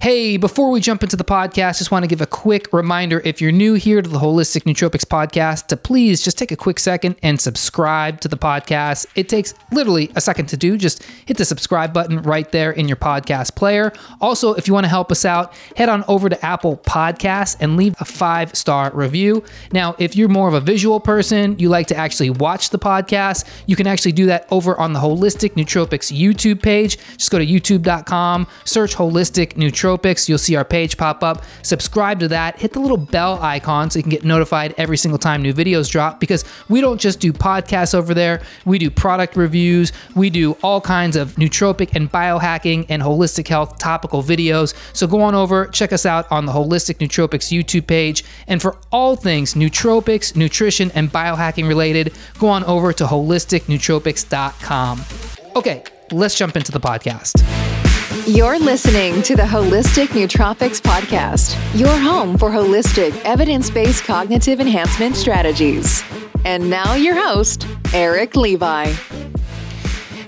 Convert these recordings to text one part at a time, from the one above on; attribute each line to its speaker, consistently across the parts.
Speaker 1: Hey, before we jump into the podcast, just want to give a quick reminder if you're new here to the Holistic Nootropics podcast, to please just take a quick second and subscribe to the podcast. It takes literally a second to do. Just hit the subscribe button right there in your podcast player. Also, if you want to help us out, head on over to Apple Podcasts and leave a five star review. Now, if you're more of a visual person, you like to actually watch the podcast, you can actually do that over on the Holistic Nootropics YouTube page. Just go to youtube.com, search Holistic Nootropics Nootropics. You'll see our page pop up. Subscribe to that. Hit the little bell icon so you can get notified every single time new videos drop because we don't just do podcasts over there. We do product reviews. We do all kinds of nootropic and biohacking and holistic health topical videos. So go on over, check us out on the Holistic Nootropics YouTube page. And for all things nootropics, nutrition, and biohacking related, go on over to holisticnootropics.com. Okay, let's jump into the podcast.
Speaker 2: You're listening to the Holistic Nootropics Podcast, your home for holistic, evidence based cognitive enhancement strategies. And now, your host, Eric Levi.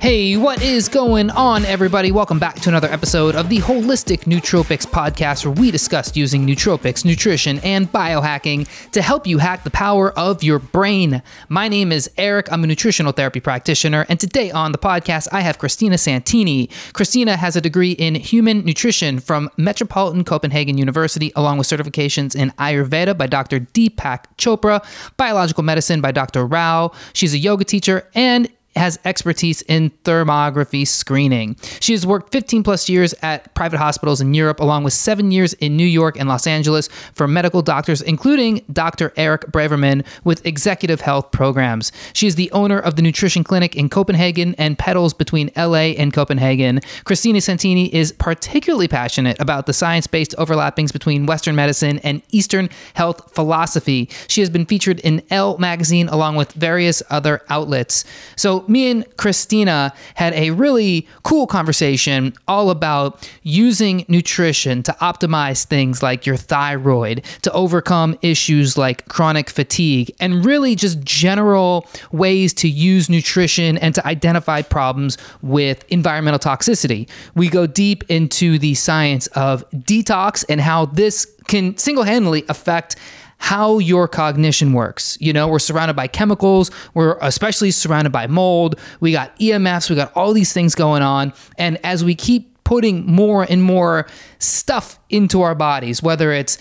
Speaker 1: Hey, what is going on, everybody? Welcome back to another episode of the Holistic Nootropics podcast, where we discuss using nootropics, nutrition, and biohacking to help you hack the power of your brain. My name is Eric. I'm a nutritional therapy practitioner, and today on the podcast, I have Christina Santini. Christina has a degree in human nutrition from Metropolitan Copenhagen University, along with certifications in Ayurveda by Dr. Deepak Chopra, biological medicine by Dr. Rao. She's a yoga teacher and has expertise in thermography screening. She has worked 15 plus years at private hospitals in Europe, along with seven years in New York and Los Angeles for medical doctors, including Dr. Eric Braverman with executive health programs. She is the owner of the Nutrition Clinic in Copenhagen and pedals between LA and Copenhagen. Christina Santini is particularly passionate about the science based overlappings between Western medicine and Eastern health philosophy. She has been featured in Elle magazine along with various other outlets. So, me and Christina had a really cool conversation all about using nutrition to optimize things like your thyroid, to overcome issues like chronic fatigue, and really just general ways to use nutrition and to identify problems with environmental toxicity. We go deep into the science of detox and how this can single handedly affect how your cognition works. You know, we're surrounded by chemicals, we're especially surrounded by mold, we got EMFs, we got all these things going on. And as we keep putting more and more stuff into our bodies, whether it's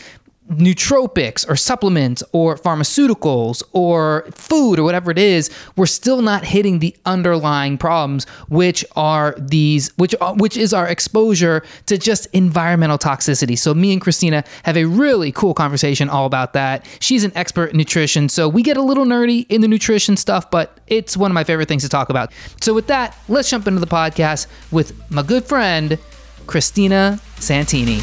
Speaker 1: nootropics or supplements or pharmaceuticals or food or whatever it is, we're still not hitting the underlying problems, which are these, which uh, which is our exposure to just environmental toxicity. So me and Christina have a really cool conversation all about that. She's an expert in nutrition, so we get a little nerdy in the nutrition stuff, but it's one of my favorite things to talk about. So with that, let's jump into the podcast with my good friend Christina Santini.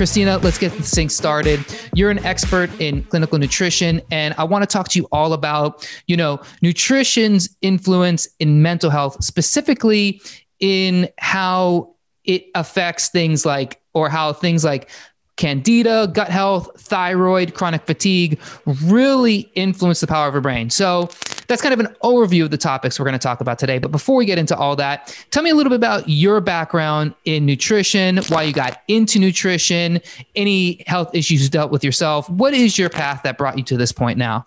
Speaker 1: Christina, let's get this thing started. You're an expert in clinical nutrition, and I want to talk to you all about, you know, nutrition's influence in mental health, specifically in how it affects things like, or how things like candida, gut health, thyroid, chronic fatigue really influence the power of our brain. So that's kind of an overview of the topics we're going to talk about today. But before we get into all that, tell me a little bit about your background in nutrition, why you got into nutrition, any health issues you dealt with yourself. What is your path that brought you to this point now?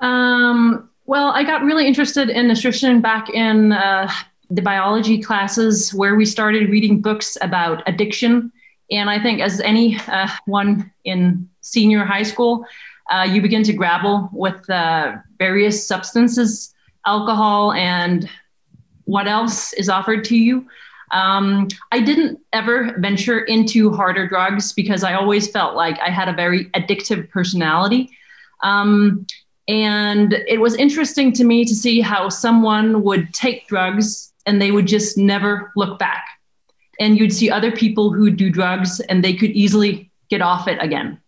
Speaker 3: Um, well, I got really interested in nutrition back in uh, the biology classes where we started reading books about addiction and I think, as any uh, one in senior high school, uh, you begin to grapple with uh, various substances, alcohol, and what else is offered to you. Um, I didn't ever venture into harder drugs because I always felt like I had a very addictive personality. Um, and it was interesting to me to see how someone would take drugs and they would just never look back and you'd see other people who do drugs and they could easily get off it again.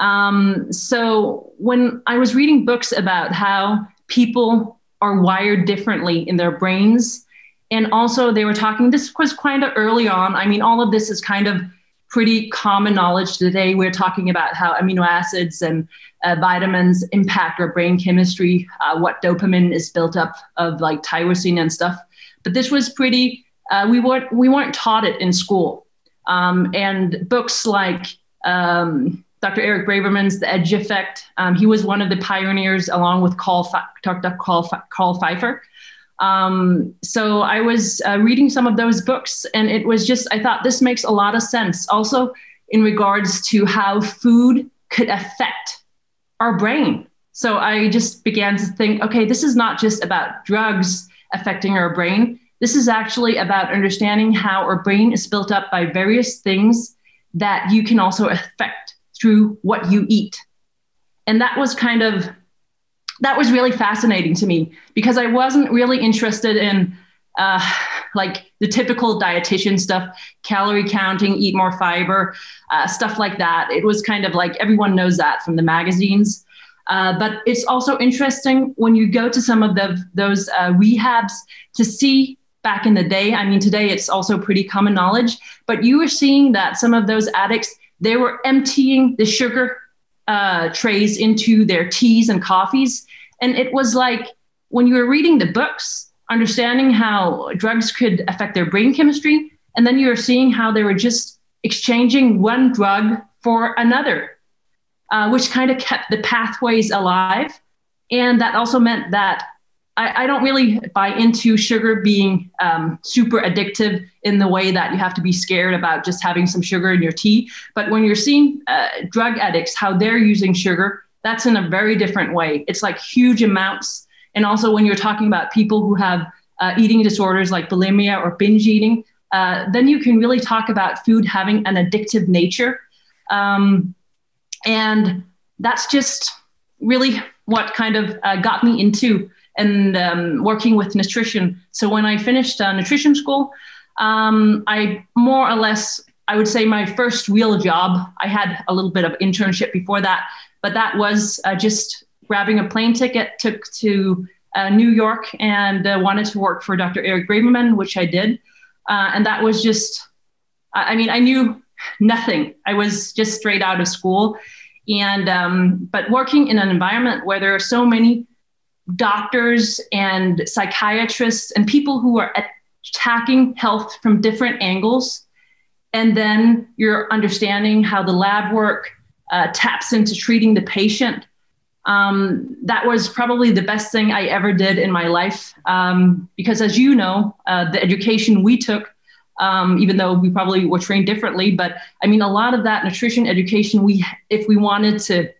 Speaker 3: Um, so when I was reading books about how people are wired differently in their brains, and also they were talking, this was kind of early on. I mean, all of this is kind of pretty common knowledge today. We're talking about how amino acids and uh, vitamins impact our brain chemistry, uh, what dopamine is built up of, like tyrosine and stuff. But this was pretty. Uh, we weren't we weren't taught it in school, um, and books like um, Dr. Eric Braverman's The Edge Effect. Um, he was one of the pioneers, along with Carl, Dr. Carl, Carl Pfeiffer. Um, so I was uh, reading some of those books, and it was just, I thought this makes a lot of sense. Also, in regards to how food could affect our brain. So I just began to think okay, this is not just about drugs affecting our brain. This is actually about understanding how our brain is built up by various things that you can also affect through what you eat. And that was kind of that was really fascinating to me because I wasn't really interested in uh, like the typical dietitian stuff, calorie counting, eat more fiber, uh, stuff like that. It was kind of like everyone knows that from the magazines. Uh, but it's also interesting when you go to some of the, those uh, rehabs to see back in the day. I mean, today it's also pretty common knowledge, but you were seeing that some of those addicts, they were emptying the sugar uh, trays into their teas and coffees. And it was like when you were reading the books, understanding how drugs could affect their brain chemistry, and then you were seeing how they were just exchanging one drug for another, uh, which kind of kept the pathways alive. And that also meant that I, I don't really buy into sugar being um, super addictive in the way that you have to be scared about just having some sugar in your tea. But when you're seeing uh, drug addicts, how they're using sugar, that's in a very different way. It's like huge amounts. And also, when you're talking about people who have uh, eating disorders like bulimia or binge eating, uh, then you can really talk about food having an addictive nature. Um, and that's just really what kind of uh, got me into and um, working with nutrition. So when I finished uh, nutrition school, um, I more or less, I would say my first real job, I had a little bit of internship before that, but that was uh, just grabbing a plane ticket, took to uh, New York and uh, wanted to work for Dr. Eric Braverman, which I did. Uh, and that was just, I mean, I knew nothing. I was just straight out of school. And, um, but working in an environment where there are so many doctors and psychiatrists and people who are attacking health from different angles. And then you're understanding how the lab work uh, taps into treating the patient. Um, that was probably the best thing I ever did in my life. Um, because as you know, uh, the education we took, um, even though we probably were trained differently, but I mean, a lot of that nutrition education, we, if we wanted to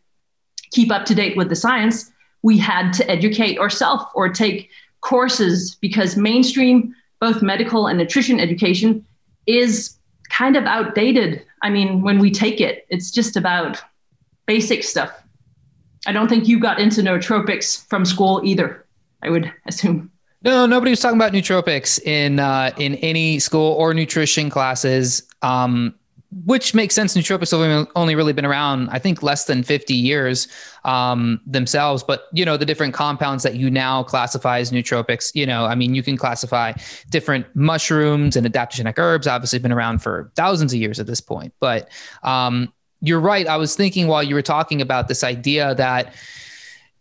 Speaker 3: keep up to date with the science, we had to educate ourselves or take courses because mainstream, both medical and nutrition education, is kind of outdated. I mean, when we take it, it's just about basic stuff. I don't think you got into nootropics from school either, I would assume.
Speaker 1: No, nobody was talking about nootropics in uh, in any school or nutrition classes. Um, which makes sense. Nootropics have only really been around, I think, less than 50 years um, themselves. But you know, the different compounds that you now classify as nootropics. You know, I mean, you can classify different mushrooms and adaptogenic herbs. Obviously, been around for thousands of years at this point. But um, you're right. I was thinking while you were talking about this idea that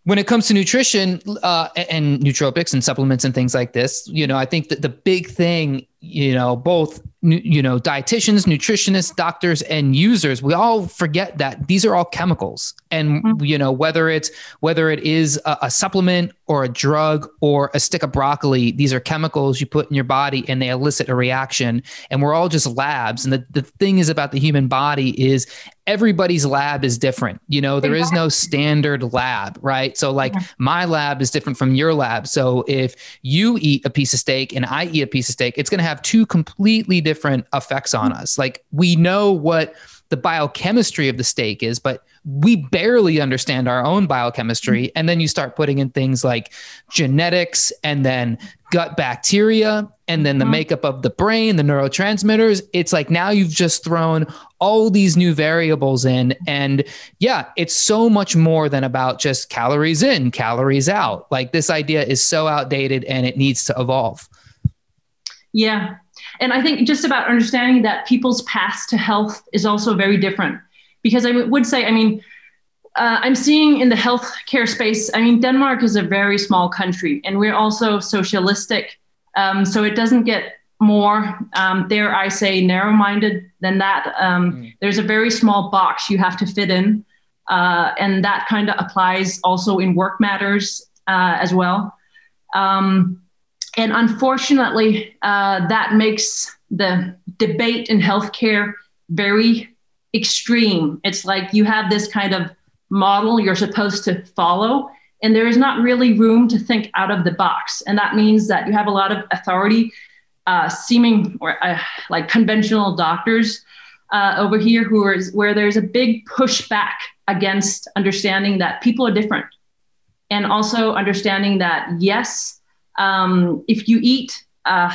Speaker 1: when it comes to nutrition uh, and nootropics and supplements and things like this, you know, I think that the big thing you know both you know dietitians nutritionists doctors and users we all forget that these are all chemicals. And mm-hmm. you know whether it's whether it is a, a, supplement or a drug or a stick of broccoli these are chemicals you put in your body and they elicit a reaction. And we're all just labs. And the, the thing is about the human body is everybody's lab is different. You know there is no standard lab right? So like my lab is different from your lab. So if you eat a piece of steak and i eat a piece of steak it's going to have two completely different effects on us. Like we know what the biochemistry of the steak is, but we barely understand our own biochemistry. And then you start putting in things like genetics and then gut bacteria and then the mm-hmm. makeup of the brain, the neurotransmitters. It's like now you've just thrown all these new variables in. And yeah, it's so much more than about just calories in, calories out. Like this idea is so outdated and it needs to evolve.
Speaker 3: Yeah. And I think just about understanding that people's paths to health is also very different. Because I would say, I mean, uh, I'm seeing in the healthcare space, I mean, Denmark is a very small country and we're also socialistic. Um, so it doesn't get more, um, dare I say, narrow minded than that. Um, mm. There's a very small box you have to fit in. Uh, and that kind of applies also in work matters uh, as well. Um, and unfortunately, uh, that makes the debate in healthcare very extreme. It's like you have this kind of model you're supposed to follow, and there is not really room to think out of the box. And that means that you have a lot of authority, uh, seeming or uh, like conventional doctors uh, over here, who are where there's a big pushback against understanding that people are different, and also understanding that yes, um, if you eat uh,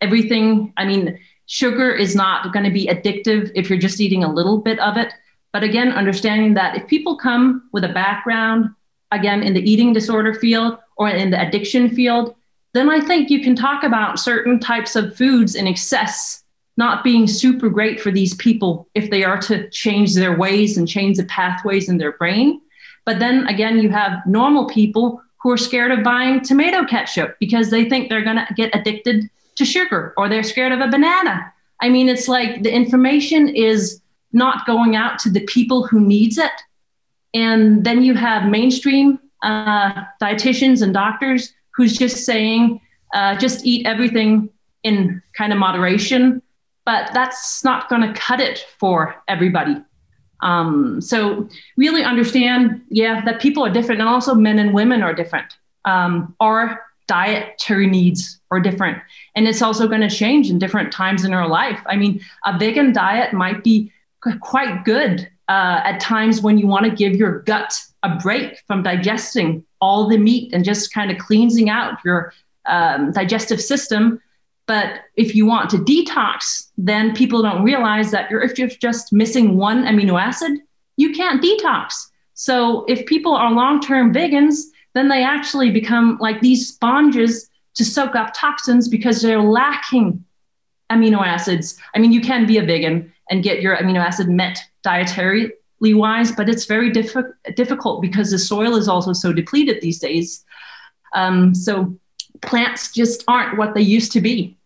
Speaker 3: everything, I mean, sugar is not going to be addictive if you're just eating a little bit of it. But again, understanding that if people come with a background, again, in the eating disorder field or in the addiction field, then I think you can talk about certain types of foods in excess not being super great for these people if they are to change their ways and change the pathways in their brain. But then again, you have normal people who are scared of buying tomato ketchup because they think they're going to get addicted to sugar or they're scared of a banana. I mean, it's like the information is not going out to the people who needs it. And then you have mainstream uh, dietitians and doctors who's just saying, uh, just eat everything in kind of moderation. But that's not going to cut it for everybody. Um, so really understand, yeah, that people are different, and also men and women are different. Um, our dietary needs are different, and it's also going to change in different times in our life. I mean, a vegan diet might be quite good uh, at times when you want to give your gut a break from digesting all the meat and just kind of cleansing out your um, digestive system but if you want to detox, then people don't realize that you're, if you're just missing one amino acid, you can't detox. So if people are long term vegans, then they actually become like these sponges to soak up toxins because they're lacking amino acids. I mean, you can be a vegan and get your amino acid met dietarily wise, but it's very diff- difficult because the soil is also so depleted these days. Um, so plants just aren't what they used to be.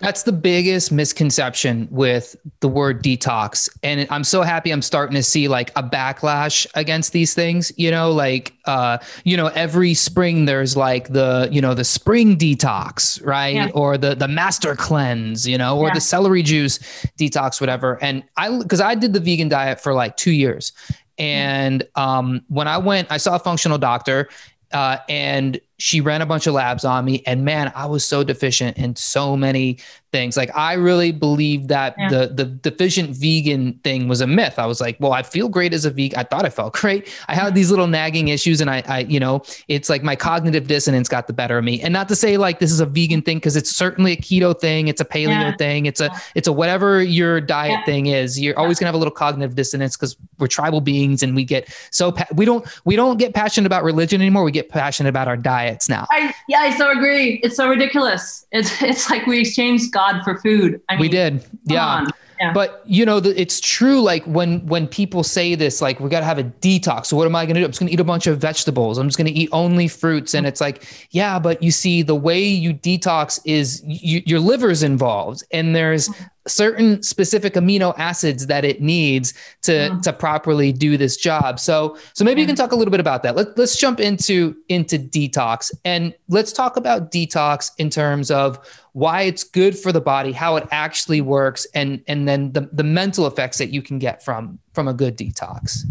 Speaker 1: That's the biggest misconception with the word detox. And I'm so happy I'm starting to see like a backlash against these things. You know, like, uh, you know, every spring there's like the, you know, the spring detox, right? Yeah. Or the, the master cleanse, you know, or yeah. the celery juice detox, whatever. And I, cause I did the vegan diet for like two years. And um, when I went, I saw a functional doctor uh, and she ran a bunch of labs on me. And man i was so deficient in so many things. Like i really believe that yeah. the the deficient vegan thing was a myth. I was like well i feel great as a vegan. I thought i felt great. I had these little nagging issues and i i you know it's like my cognitive dissonance got the better of me. And not to say like this is a vegan thing because it's certainly a keto thing. It's a paleo yeah. thing. It's a it's a whatever your diet yeah. thing is you're always going to have a little cognitive dissonance because we're tribal beings and we get so pa- we don't we don't get passionate about religion anymore. We get passionate about our diets now.
Speaker 3: I, yeah i so agree. It's so ridiculous. It's it's like we exchanged God for food.
Speaker 1: I mean, we did. Yeah. Yeah. But you know, the, it's true. Like when when people say this, like we got to have a detox. So what am I going to do? I'm just going to eat a bunch of vegetables. I'm just going to eat only fruits. And it's like, yeah, but you see, the way you detox is you, your liver's involved, and there's certain specific amino acids that it needs to yeah. to properly do this job. So so maybe yeah. you can talk a little bit about that. Let, let's jump into into detox and let's talk about detox in terms of why it's good for the body, how it actually works, and and then the, the mental effects that you can get from from a good detox.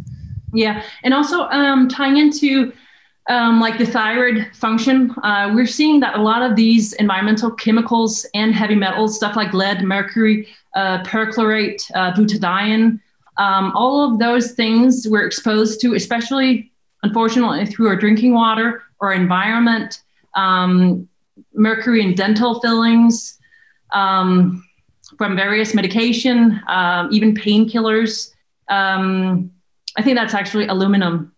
Speaker 3: Yeah, and also um, tying into um, like the thyroid function, uh, we're seeing that a lot of these environmental chemicals and heavy metals, stuff like lead, mercury, uh, perchlorate, uh, butadiene, um, all of those things we're exposed to, especially unfortunately through our drinking water or environment, um, mercury in dental fillings, um, from various medication, um, even painkillers. Um, I think that's actually aluminum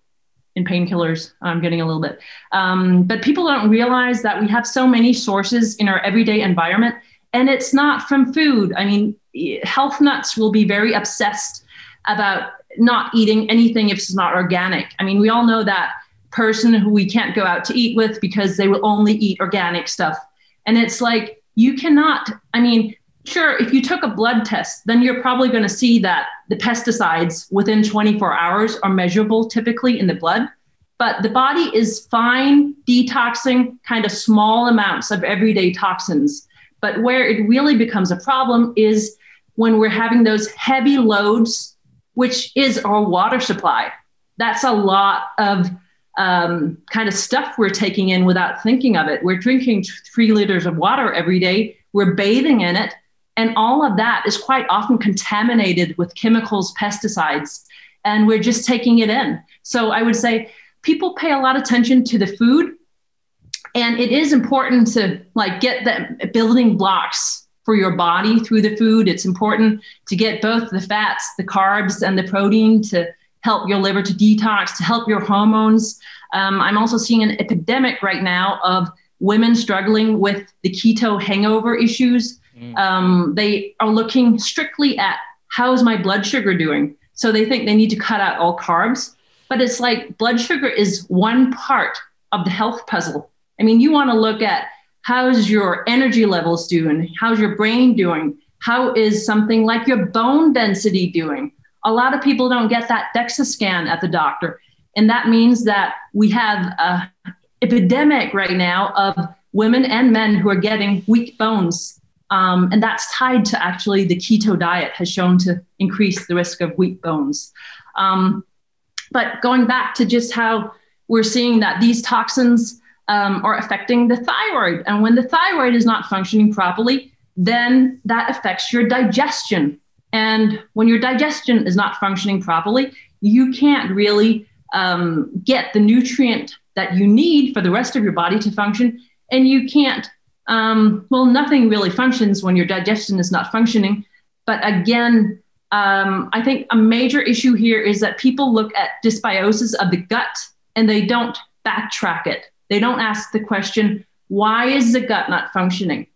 Speaker 3: in painkillers. I'm getting a little bit. Um, but people don't realize that we have so many sources in our everyday environment. And it's not from food. I mean, health nuts will be very obsessed about not eating anything if it's not organic. I mean, we all know that person who we can't go out to eat with because they will only eat organic stuff. And it's like, you cannot, I mean, sure, if you took a blood test, then you're probably going to see that the pesticides within 24 hours are measurable typically in the blood. But the body is fine detoxing kind of small amounts of everyday toxins. But where it really becomes a problem is when we're having those heavy loads, which is our water supply. That's a lot of um, kind of stuff we're taking in without thinking of it. We're drinking three liters of water every day, we're bathing in it. And all of that is quite often contaminated with chemicals, pesticides, and we're just taking it in. So I would say people pay a lot of attention to the food. And it is important to like get the building blocks for your body through the food. It's important to get both the fats, the carbs, and the protein to help your liver to detox, to help your hormones. Um, I'm also seeing an epidemic right now of women struggling with the keto hangover issues. Mm. Um, they are looking strictly at how is my blood sugar doing? So they think they need to cut out all carbs. But it's like blood sugar is one part of the health puzzle. I mean, you want to look at how's your energy levels doing? How's your brain doing? How is something like your bone density doing? A lot of people don't get that DEXA scan at the doctor. And that means that we have an epidemic right now of women and men who are getting weak bones. Um, and that's tied to actually the keto diet has shown to increase the risk of weak bones. Um, but going back to just how we're seeing that these toxins um, are affecting the thyroid. And when the thyroid is not functioning properly, then that affects your digestion. And when your digestion is not functioning properly, you can't really um, get the nutrient that you need for the rest of your body to function. And you can't, um, well, nothing really functions when your digestion is not functioning. But again, um, I think a major issue here is that people look at dysbiosis of the gut and they don't backtrack it. They don't ask the question, why is the gut not functioning?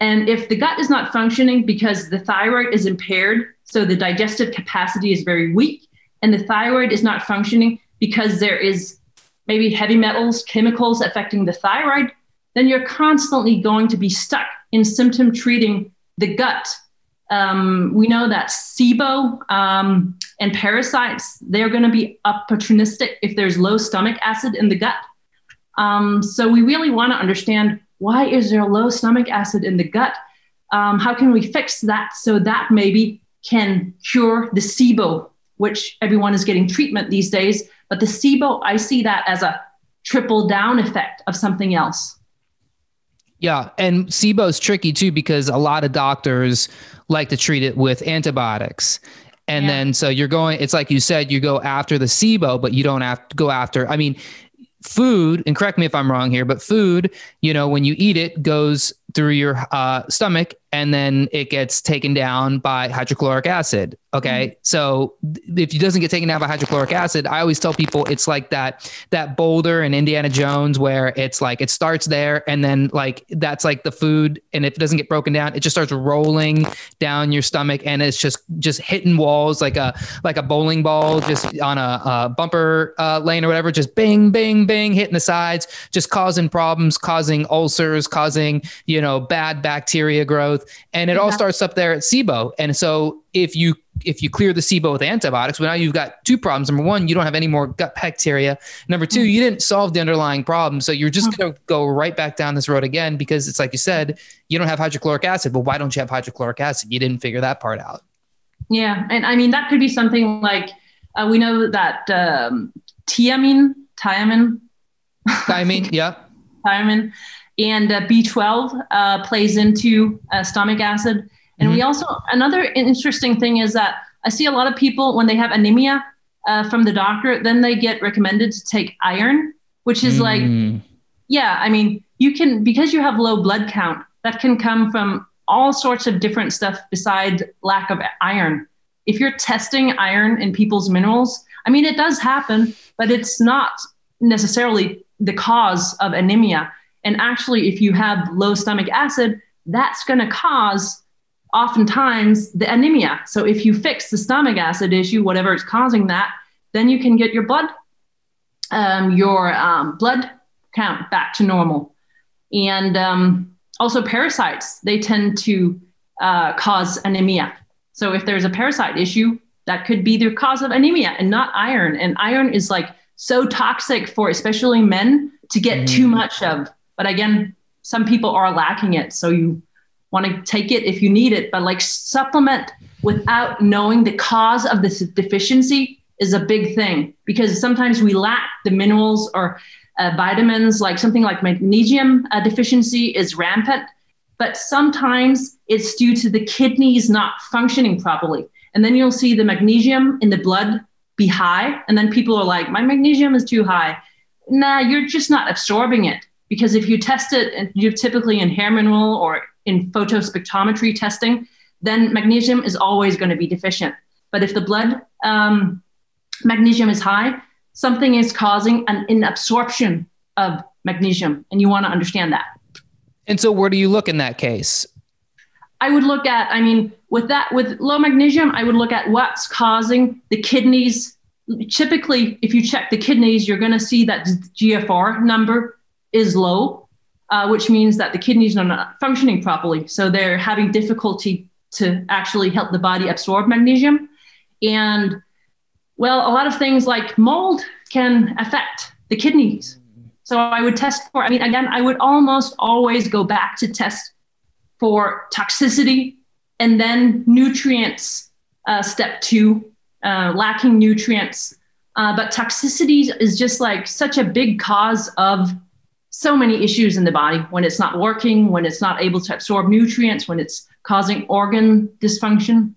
Speaker 3: And if the gut is not functioning because the thyroid is impaired, so the digestive capacity is very weak, and the thyroid is not functioning because there is maybe heavy metals, chemicals affecting the thyroid, then you're constantly going to be stuck in symptom treating the gut. Um, we know that SIBO um, and parasites, they're going to be opportunistic if there's low stomach acid in the gut. Um, so we really want to understand why is there low stomach acid in the gut? Um, how can we fix that so that maybe can cure the SIBO, which everyone is getting treatment these days. But the SIBO, I see that as a triple down effect of something else.
Speaker 1: Yeah, and SIBO is tricky too because a lot of doctors like to treat it with antibiotics. And yeah. then so you're going, it's like you said, you go after the SIBO, but you don't have to go after. I mean, food, and correct me if I'm wrong here, but food, you know, when you eat it, goes through your uh, stomach and then it gets taken down by hydrochloric acid. Okay. Mm-hmm. So if it doesn't get taken down by hydrochloric acid, I always tell people it's like that, that boulder in Indiana Jones where it's like, it starts there and then like, that's like the food. And if it doesn't get broken down, it just starts rolling down your stomach and it's just, just hitting walls like a, like a bowling ball, just on a, a bumper uh, lane or whatever, just bing, bing, bing, hitting the sides, just causing problems, causing ulcers, causing, you know, bad bacteria growth. And it all starts up there at SIBO. And so if you if you clear the SIBO with antibiotics, well, now you've got two problems. Number one, you don't have any more gut bacteria. Number two, you didn't solve the underlying problem. So you're just going to go right back down this road again because it's like you said, you don't have hydrochloric acid. But why don't you have hydrochloric acid? You didn't figure that part out.
Speaker 3: Yeah. And I mean, that could be something like uh, we know that um, thiamine, thiamine,
Speaker 1: thiamine, yeah.
Speaker 3: Thiamine and uh, B12 uh, plays into uh, stomach acid. And mm-hmm. we also, another interesting thing is that I see a lot of people when they have anemia uh, from the doctor, then they get recommended to take iron, which is mm. like, yeah, I mean, you can, because you have low blood count, that can come from all sorts of different stuff besides lack of iron. If you're testing iron in people's minerals, I mean, it does happen, but it's not necessarily the cause of anemia. And actually, if you have low stomach acid, that's going to cause oftentimes the anemia. So if you fix the stomach acid issue, whatever is causing that, then you can get your blood um, your um, blood count back to normal. And um, also parasites, they tend to uh, cause anemia. So if there's a parasite issue, that could be the cause of anemia and not iron. And iron is like so toxic for especially men to get mm. too much of. But again, some people are lacking it. So you want to take it if you need it, but like supplement without knowing the cause of this deficiency is a big thing because sometimes we lack the minerals or uh, vitamins, like something like magnesium uh, deficiency is rampant, but sometimes it's due to the kidneys not functioning properly. And then you'll see the magnesium in the blood be high. And then people are like, my magnesium is too high. Nah, you're just not absorbing it. Because if you test it, and you typically in hair mineral or in photospectrometry testing, then magnesium is always going to be deficient. But if the blood um, magnesium is high, something is causing an inabsorption of magnesium, and you want to understand that.
Speaker 1: And so, where do you look in that case?
Speaker 3: I would look at, I mean, with that, with low magnesium, I would look at what's causing the kidneys. Typically, if you check the kidneys, you're going to see that GFR number is low, uh, which means that the kidneys are not functioning properly. So they're having difficulty to actually help the body absorb magnesium. And well, a lot of things like mold can affect the kidneys. So I would test for, I mean, again, I would almost always go back to test for toxicity and then nutrients, uh, step two, uh, lacking nutrients. Uh, but toxicity is just like such a big cause of so many issues in the body when it's not working, when it's not able to absorb nutrients, when it's causing organ dysfunction.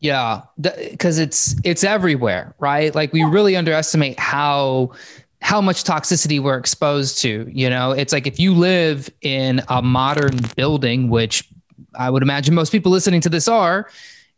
Speaker 1: Yeah, because it's it's everywhere, right? Like we really underestimate how how much toxicity we're exposed to. You know, it's like if you live in a modern building, which I would imagine most people listening to this are,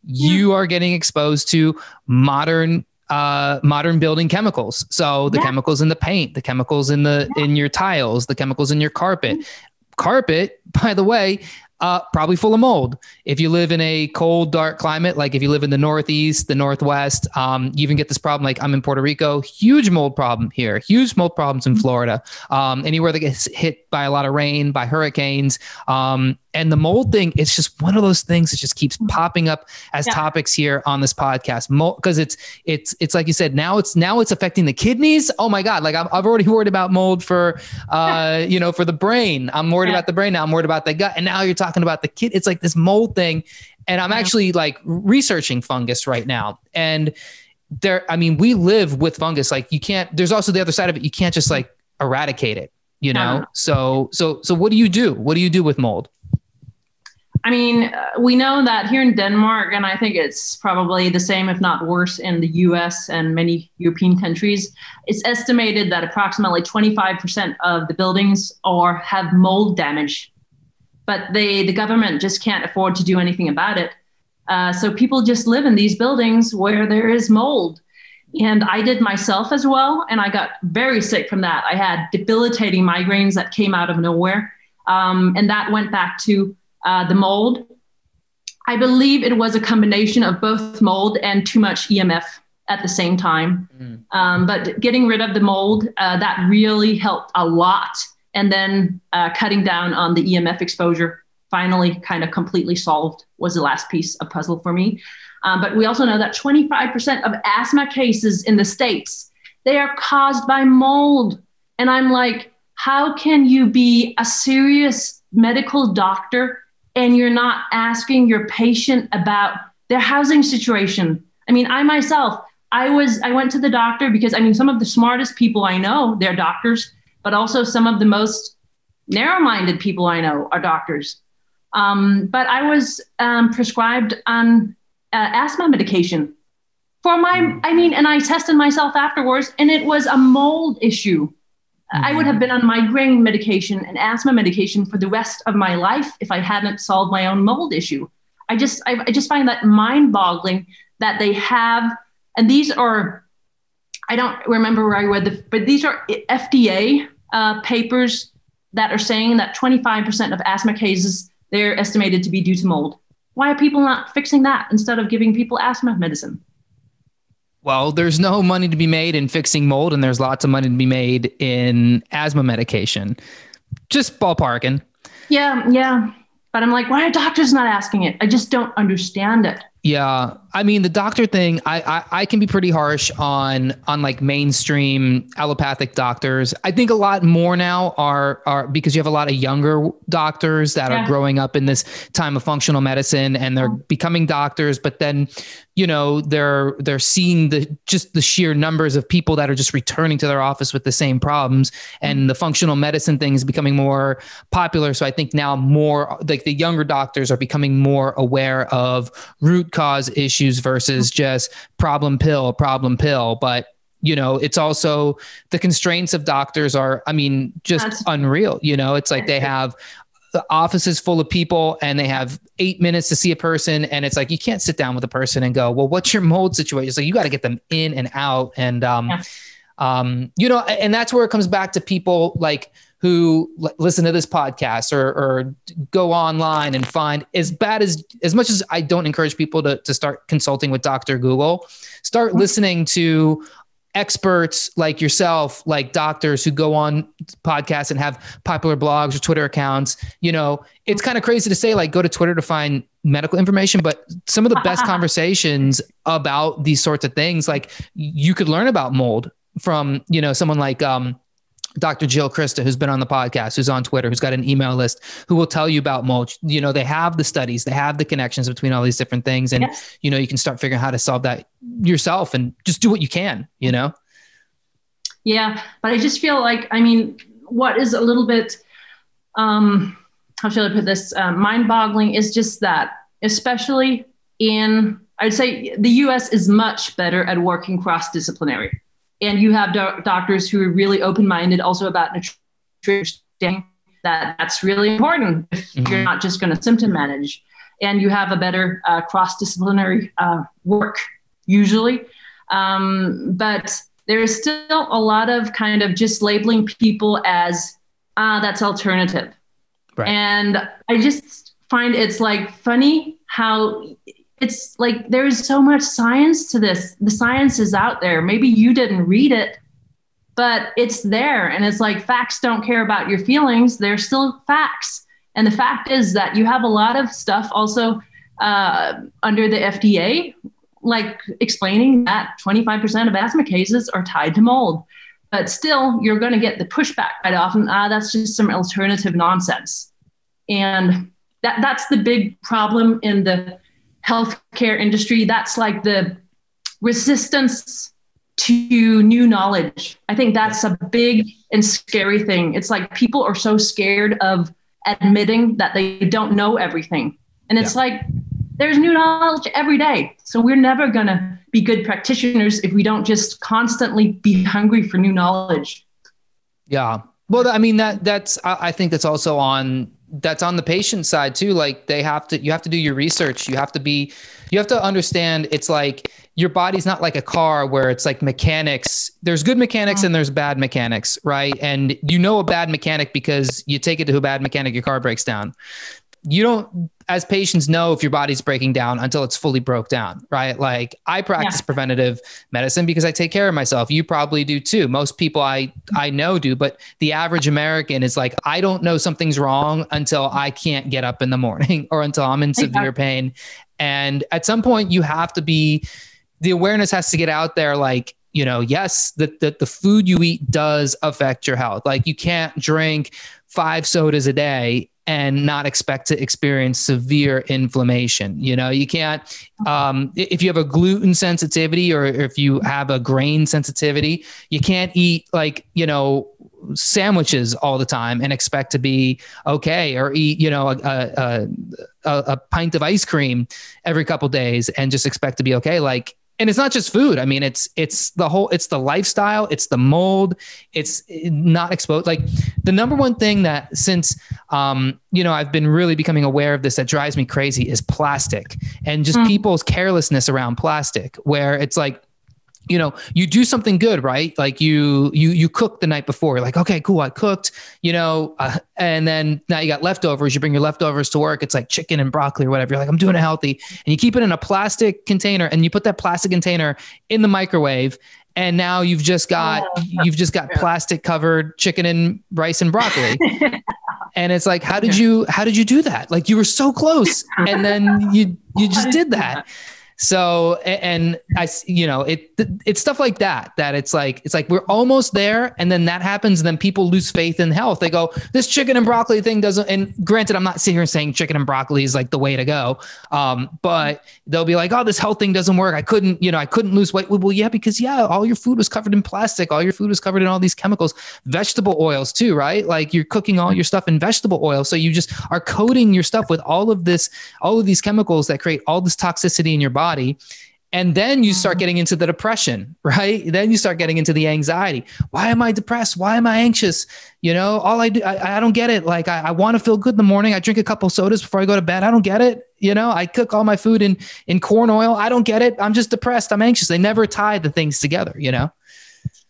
Speaker 1: you are getting exposed to modern uh, modern building chemicals. So the yeah. chemicals in the paint, the chemicals in the yeah. in your tiles, the chemicals in your carpet. Mm-hmm. Carpet, by the way, uh, probably full of mold. If you live in a cold, dark climate, like if you live in the Northeast, the Northwest, um, you even get this problem. Like I'm in Puerto Rico, huge mold problem here, huge mold problems in Florida. Um, anywhere that gets hit by a lot of rain, by hurricanes, um, and the mold thing it's just one of those things that just keeps popping up as yeah. topics here on this podcast. Because it's it's it's like you said now it's now it's affecting the kidneys. Oh my god like i'm, I've already worried about mold for uh you know for the brain. I'm worried yeah. about the brain now. I'm worried about the gut. And now you're talking about the kid it's like this mold thing. And i'm actually like researching fungus right now. And there i mean we live with fungus. Like you can't there's also the other side of it. You can't just like eradicate it you know? so so so what do you do? What do you do with mold
Speaker 3: I mean, uh, we know that here in Denmark, and I think it's probably the same, if not worse, in the US and many European countries, it's estimated that approximately 25% of the buildings are have mold damage. But they, the government just can't afford to do anything about it. Uh, so people just live in these buildings where there is mold. And I did myself as well. And I got very sick from that. I had debilitating migraines that came out of nowhere. Um, and that went back to uh, the mold. I believe it was a combination of both mold and too much EMF at the same time. Mm. Um, but getting rid of the mold, uh, that really helped a lot. And then uh, cutting down on the EMF exposure finally kind of completely solved was the last piece of puzzle for me. Um, but we also know that 25% of asthma cases in the States, they are caused by mold. And I'm like, how can you be a serious medical doctor and you're not asking your patient about their housing situation. I mean, I myself, I was I went to the doctor because I mean some of the smartest people I know, they're doctors, but also some of the most narrow-minded people I know are doctors. Um, but I was um, prescribed an uh, asthma medication for my, I mean, and I tested myself afterwards, and it was a mold issue. Mm-hmm. I would have been on migraine medication and asthma medication for the rest of my life if I hadn't solved my own mold issue. I just I, I just find that mind-boggling that they have, and these are I don't remember where I read the, but these are FDA uh, papers that are saying that 25% of asthma cases they're estimated to be due to mold. Why are people not fixing that instead of giving people asthma medicine?
Speaker 1: Well, there's no money to be made in fixing mold, and there's lots of money to be made in asthma medication. Just ballparking.
Speaker 3: Yeah, yeah. But I'm like, why are doctors not asking it? I just don't understand it.
Speaker 1: Yeah, I mean the doctor thing. I, I, I can be pretty harsh on on like mainstream allopathic doctors. I think a lot more now are are because you have a lot of younger doctors that yeah. are growing up in this time of functional medicine and they're mm-hmm. becoming doctors, but then you know they're they're seeing the just the sheer numbers of people that are just returning to their office with the same problems and mm-hmm. the functional medicine thing is becoming more popular so i think now more like the younger doctors are becoming more aware of root cause issues versus just problem pill problem pill. But you know it's also the constraints of doctors are i mean just That's- unreal. You know it's like they have the office full of people and they have eight minutes to see a person. And it's like you can't sit down with a person and go well what's your mold situation? So you got to get them in and out. And um, yeah. um, you know and that's where it comes back to people like who l- listen to this podcast or, or go online and find as bad as as much as i don't encourage people to, to start consulting with dr google start mm-hmm. listening to experts like yourself, like doctors who go on podcasts and have popular blogs or Twitter accounts, you know, it's kind of crazy to say like go to Twitter to find medical information, but some of the best conversations about these sorts of things, like you could learn about mold from, you know, someone like um, Dr. Jill Crista, who's been on the podcast, who's on Twitter, who's got an email list, who will tell you about mulch. You know, they have the studies, they have the connections between all these different things. And, yes. you know, you can start figuring out how to solve that yourself and just do what you can, you know?
Speaker 3: Yeah. But I just feel like, I mean, what is a little bit, um, how should I put this, uh, mind boggling is just that, especially in, I'd say the US is much better at working cross disciplinary and you have do- doctors who are really open-minded also about nutrition that that's really important if mm-hmm. you're not just going to symptom manage and you have a better uh, cross-disciplinary uh, work usually um, but there's still a lot of kind of just labeling people as ah that's alternative right. and i just find it's like funny how it's like there's so much science to this. The science is out there. Maybe you didn't read it, but it's there. And it's like facts don't care about your feelings, they're still facts. And the fact is that you have a lot of stuff also uh, under the FDA, like explaining that 25% of asthma cases are tied to mold. But still, you're going to get the pushback quite often. Ah, that's just some alternative nonsense. And that, that's the big problem in the healthcare industry, that's like the resistance to new knowledge. I think that's a big and scary thing. It's like people are so scared of admitting that they don't know everything. And it's yeah. like there's new knowledge every day. So we're never going to be good practitioners if we don't just constantly be hungry for new knowledge.
Speaker 1: Yeah. Well, I mean that that's I think that's also on that's on the patient side too like they have to you have to do your research. You have to be you have to understand it's like your body's not like a car where it's like mechanics. There's good mechanics mm. and there's bad mechanics right? And you know a bad mechanic because you take it to a bad mechanic your car breaks down you don't as patients know if your body's breaking down until it's fully broke down right? Like i practice yeah. preventative medicine because i take care of myself. You probably do too. Most people i i know do but the average american is like i don't know something's wrong until i can't get up in the morning or until i'm in severe pain. And at some point you have to be the awareness has to get out there like you know yes the, the, the food you eat does affect your health. Like you can't drink five sodas a day and not expect to experience severe inflammation. You know, you can't, um, if you have a gluten sensitivity or if you have a grain sensitivity, you can't eat like, you know, sandwiches all the time and expect to be okay or eat, you know, a, a, a, a pint of ice cream every couple days and just expect to be okay. Like, and it's not just food i mean it's it's the whole it's the lifestyle it's the mold it's not exposed like the number one thing that since um you know i've been really becoming aware of this that drives me crazy is plastic and just mm. people's carelessness around plastic where it's like you know you do something good right? Like you you you cook the night before You're like okay cool i cooked you know uh, and then now you got leftovers you bring your leftovers to work it's like chicken and broccoli or whatever you're like i'm doing it healthy and you keep it in a plastic container and you put that plastic container in the microwave and now you've just got oh, you've just got plastic covered chicken and rice and broccoli. And it's like how did you how did you do that? Like you were so close and then you you just did that so and I you know it it's stuff like that that it's like it's like we're almost there and then that happens and then people lose faith in health. They go this chicken and broccoli thing doesn't and granted I'm not sitting here saying chicken and broccoli is like the way to go. Um, but they'll be like oh this health thing doesn't work. I couldn't you know I couldn't lose weight. Well yeah because yeah all your food was covered in plastic. All your food was covered in all these chemicals. Vegetable oils too, right? Like you're cooking all your stuff in vegetable oil. So you just are coating your stuff with all of this all of these chemicals that create all this toxicity in your body body and then you start mm-hmm. getting into the depression right? Then you start getting into the anxiety. Why am i depressed? Why am i anxious? You know all i do i, I don't get it. Like i, I want to feel good in the morning. I drink a couple sodas before i go to bed. I don't get it. You know i cook all my food in in corn oil. I don't get it. I'm just depressed. I'm anxious. They never tie the things together you know?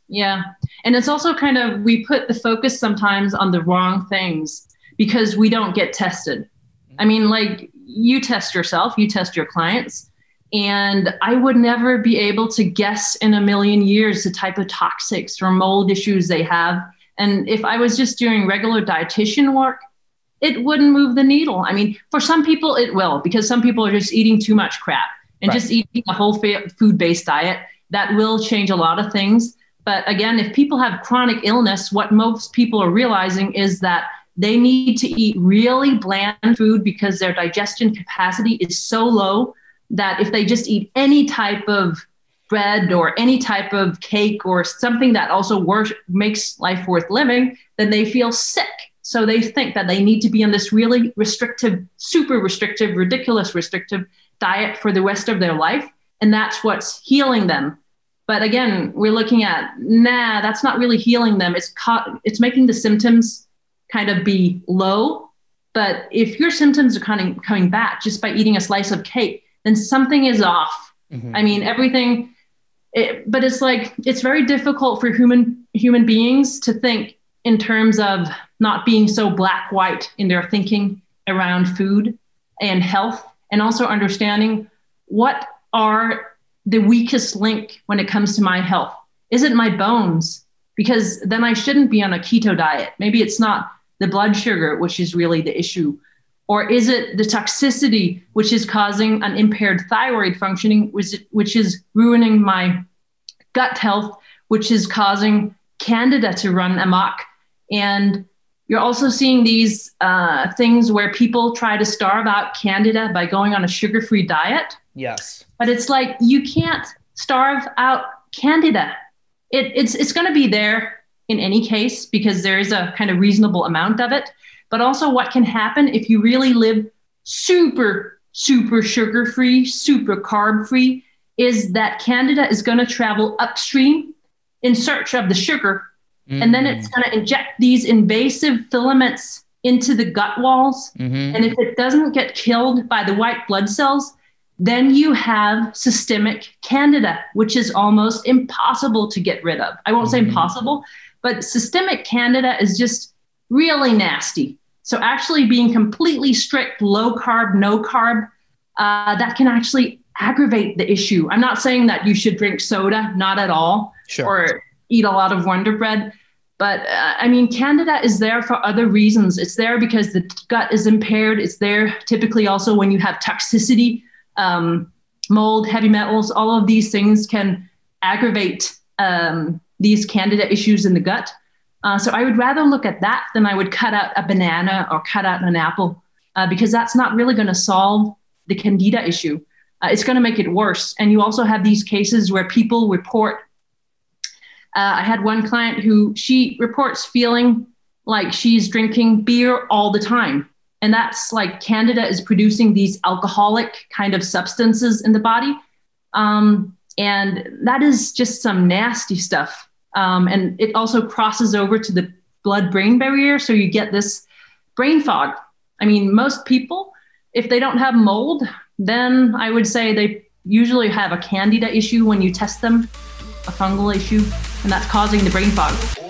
Speaker 3: Yeah. And it's also kind of we put the focus sometimes on the wrong things because we don't get tested. I mean like you test yourself. You test your clients and I would never be able to guess in a million years the type of toxics or mold issues they have. And if I was just doing regular dietitian work, it wouldn't move the needle. I mean, for some people, it will, because some people are just eating too much crap and right. just eating a whole food based diet. That will change a lot of things. But again, if people have chronic illness, what most people are realizing is that they need to eat really bland food because their digestion capacity is so low that if they just eat any type of bread or any type of cake or something that also makes life worth living, then they feel sick. So they think that they need to be on this really restrictive, super restrictive, ridiculous restrictive diet for the rest of their life. And that's what's healing them. But again, we're looking at, nah, that's not really healing them. It's, co- it's making the symptoms kind of be low. But if your symptoms are kind of coming back just by eating a slice of cake, then something is off. Mm-hmm. I mean, everything, it, but it's like, it's very difficult for human, human beings to think in terms of not being so black white in their thinking around food and health and also understanding what are the weakest link when it comes to my health is it my bones because then i shouldn't be on a keto diet maybe it's not the blood sugar which is really the issue or is it the toxicity which is causing an impaired thyroid functioning, which, which is ruining my gut health, which is causing candida to run amok? And you're also seeing these uh, things where people try to starve out candida by going on a sugar free diet.
Speaker 1: Yes.
Speaker 3: But it's like you can't starve out candida. It, it's it's going to be there in any case because there is a kind of reasonable amount of it but also what can happen if you really live super, super sugar free, super carb free, is that Candida is going to travel upstream in search of the sugar. Mm-hmm. And then it's mm. going to inject these invasive filaments into the gut walls. Mm-hmm. And if it doesn't get killed by the white blood cells, then you have systemic candida, which is almost impossible to get rid of. I won't mm-hmm. say impossible, but systemic candida is just really nasty. So actually being completely strict, low carb, no carb, uh, that can actually aggravate the issue. I'm not saying that you should drink soda, not at all,
Speaker 1: sure.
Speaker 3: or eat a lot of Wonder Bread. But uh, I mean, Candida is there for other reasons. It's there because the gut is impaired. It's there typically also when you have toxicity, um, mold, heavy metals, all of these things can aggravate um, these Candida issues in the gut. Uh, so I would rather look at that than I would cut out a banana or cut out an apple uh, because that's not really going to solve the candida issue. Uh, it's going to make it worse. And you also have these cases where people report. Uh, I had one client who she reports feeling like she's drinking beer all the time. And that's like candida is producing these alcoholic kind of substances in the body. Um, and that is just some nasty stuff. Um, and it also crosses over to the blood brain barrier. So you get this brain fog. I mean, most people, if they don't have mold, then I would say they usually have a candida issue when you test them. a fungal issue, and that's causing the brain fog.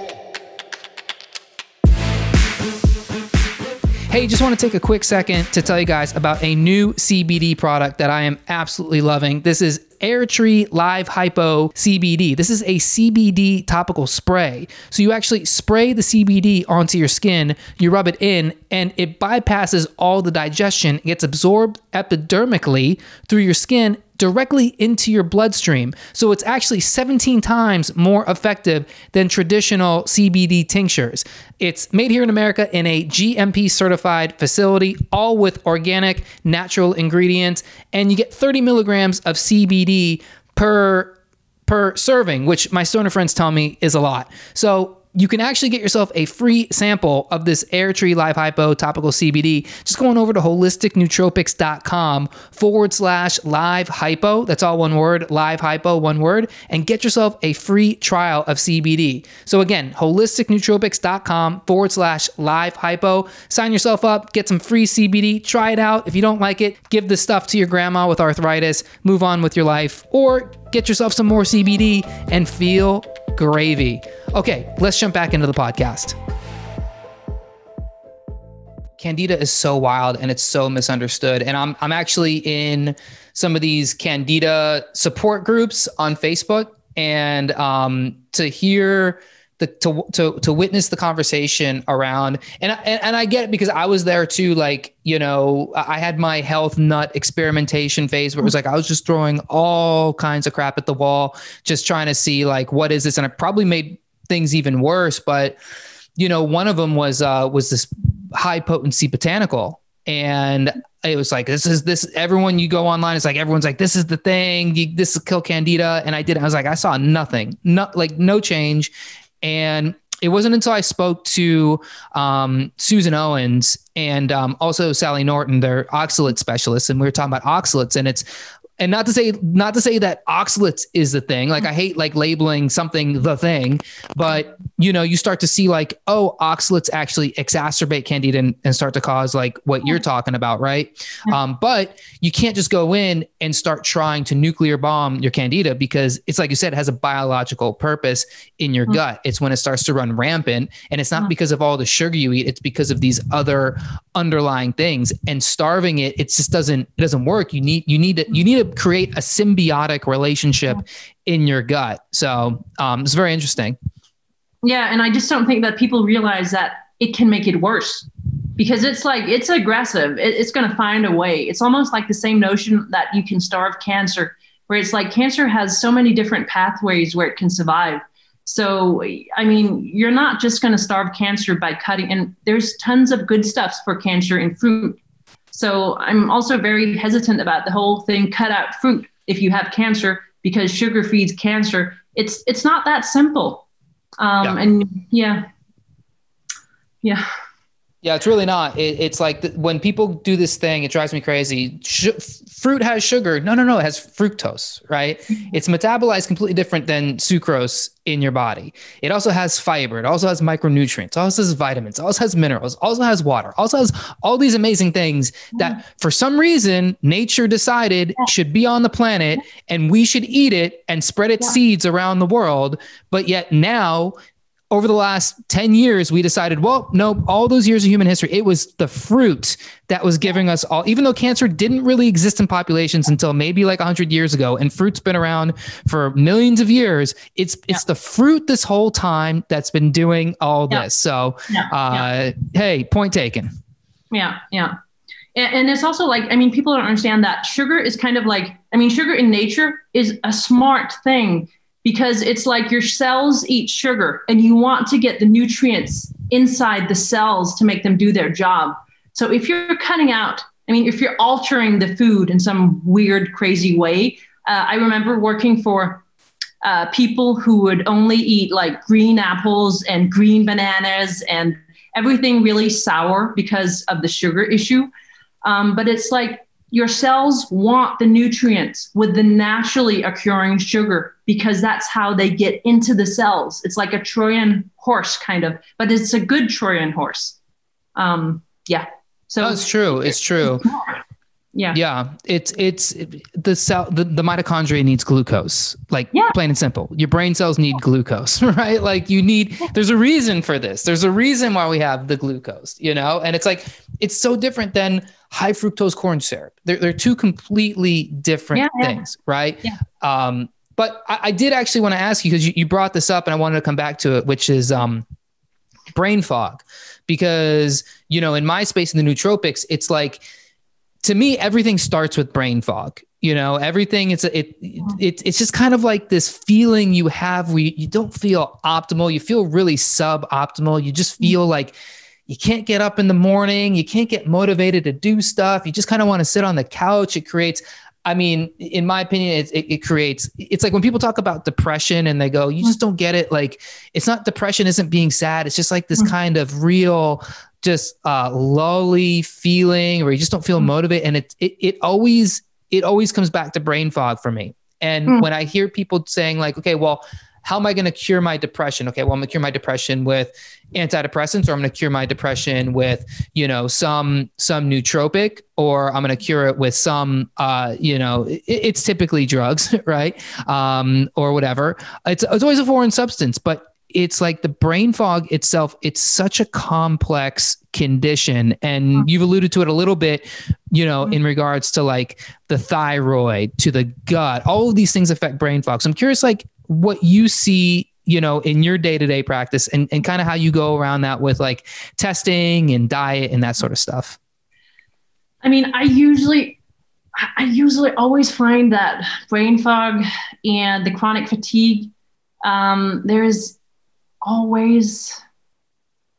Speaker 1: Hey, just want to take a quick second to tell you guys about a new CBD product that I am absolutely loving. This is Airtree Live Hypo CBD. This is a CBD topical spray. So you actually spray the CBD onto your skin, you rub it in, and it bypasses all the digestion, it gets absorbed epidermically through your skin directly into your bloodstream. So it's actually 17 times more effective than traditional CBD tinctures. It's made here in America in a GMP certified facility, all with organic, natural ingredients, and you get 30 milligrams of CBD per per serving, which my stoner friends tell me is a lot. So you can actually get yourself a free sample of this Airtree Live Hypo topical CBD. Just going over to holisticnootropics.com forward slash live hypo. That's all one word, live hypo, one word, and get yourself a free trial of CBD. So again, holisticnootropics.com forward slash live hypo. Sign yourself up, get some free CBD, try it out. If you don't like it, give this stuff to your grandma with arthritis, move on with your life, or get yourself some more CBD and feel gravy. Okay, let's jump back into the podcast. Candida is so wild and it's so misunderstood. And I'm I'm actually in some of these Candida support groups on Facebook, and um, to hear the to to to witness the conversation around and, and and I get it because I was there too. Like you know, I had my health nut experimentation phase where it was like I was just throwing all kinds of crap at the wall, just trying to see like what is this, and I probably made things even worse. But you know, one of them was uh, was this high potency botanical, and it was like this is this. Everyone you go online, it's like everyone's like this is the thing. You, this is kill candida, and I did. I was like I saw nothing, not like no change, and it wasn't until I spoke to um, Susan Owens and um, also Sally Norton, their oxalate specialists, and we were talking about oxalates, and it's and not to say not to say that oxalates is the thing like i mm. hate like labeling something the thing but you know you start to see like oh oxalates actually exacerbate candida and, and start to cause like what you're talking about right? Um, but you can't just go in and start trying to nuclear bomb your candida because it's like you said it has a biological purpose in your mm. gut. It's when it starts to run rampant and it's not mm. because of all the sugar you eat it's because of these other underlying things and starving it it just doesn't it doesn't work you need you need to you need to create a symbiotic relationship in your gut. So um, it's very interesting.
Speaker 3: Yeah, and I just don't think that people realize that it can make it worse because it's like it's aggressive. It, it's going to find a way. It's almost like the same notion that you can starve cancer, where it's like cancer has so many different pathways where it can survive. So, I mean, you're not just going to starve cancer by cutting, and there's tons of good stuffs for cancer in fruit. So I'm also very hesitant about the whole thing cut out fruit if you have cancer because sugar feeds cancer. It's it's not that simple. Um, yeah. And yeah, yeah.
Speaker 1: Yeah, it's really not. It, it's like the, when people do this thing, it drives me crazy. Sh- fruit has sugar. No, no, no. It has fructose, right? Mm-hmm. It's metabolized completely different than sucrose in your body. It also has fiber. It also has micronutrients. It also has vitamins. It also has minerals. It also has water. Also has all these amazing things that, mm-hmm. for some reason, nature decided should be on the planet, and we should eat it and spread its seeds around the world. But yet now over the last 10 years, we decided, well, nope, all those years of human history, it was the fruit that was giving us all, even though cancer didn't really exist in populations until maybe like 100 years ago, and fruit's been around for millions of years. It's it's yeah. the fruit this whole time that's been doing all yeah. this. So, yeah. Uh, hey, point taken.
Speaker 3: Yeah, yeah. And, and it's also like, I mean, people don't understand that sugar is kind of like, I mean, sugar in nature is a smart thing because it's like your cells eat sugar and you want to get the nutrients inside the cells to make them do their job. So if you're cutting out, I mean, if you're altering the food in some weird, crazy way, uh, I remember working for uh, people who would only eat like green apples and green bananas and everything really sour because of the sugar issue. Um, but it's like your cells want the nutrients with the naturally occurring sugar because that's how they get into the cells. It's like a Trojan horse kind of, but it's a good Trojan horse. Um, yeah.
Speaker 1: So no, it's true. It's true.
Speaker 3: Yeah.
Speaker 1: Yeah. It's it's the cell the, the mitochondria needs glucose. Like
Speaker 3: Yeah.
Speaker 1: plain and simple. Your brain cells need glucose, right? Like you need there's a reason for this. There's a reason why we have the glucose, you know? And it's like it's so different than high fructose corn syrup. They're they're two completely different
Speaker 3: Yeah, yeah.
Speaker 1: things, right?
Speaker 3: Yeah.
Speaker 1: Um, but I, I did actually want to ask you because you, you brought this up and I wanted to come back to it, which is um brain fog. Because, you know, in my space in the nootropics, it's like to me, everything starts with brain fog. You know, everything it's it, it it's just kind of like this feeling you have where you, you don't feel optimal. You feel really suboptimal. You just feel like you can't get up in the morning. You can't get motivated to do stuff. You just kind of want to sit on the couch. It creates, I mean, in my opinion, it, it, it creates, it's like when people talk about depression and they go, you just don't get it. Like, it's not depression isn't being sad. It's just like this
Speaker 3: Mhm.
Speaker 1: kind of real, just uh, lully feeling where you just don't feel
Speaker 3: Mhm.
Speaker 1: motivated. And it, it, it always, it always comes back to brain fog for me. And
Speaker 3: Mm.
Speaker 1: when I hear people saying like, okay, well, how am I going to cure my depression? Okay, well, I'm going to cure my depression with antidepressants, or I'm going to cure my depression with, you know, some some nootropic, or I'm going to cure it with some, uh, you know, it, it's typically drugs, right, um, or whatever. It's it's always a foreign substance, but it's like the brain fog itself it's such a complex condition. And you've alluded to it a little bit you know in regards to like the thyroid to the gut. All of these things affect brain fog. So i'm curious like what you see you know in your day-to-day practice and, and kind of how you go around that with like testing and diet and that sort of stuff.
Speaker 3: I mean, I usually, I usually always find that brain fog and the chronic fatigue. Um, there's always,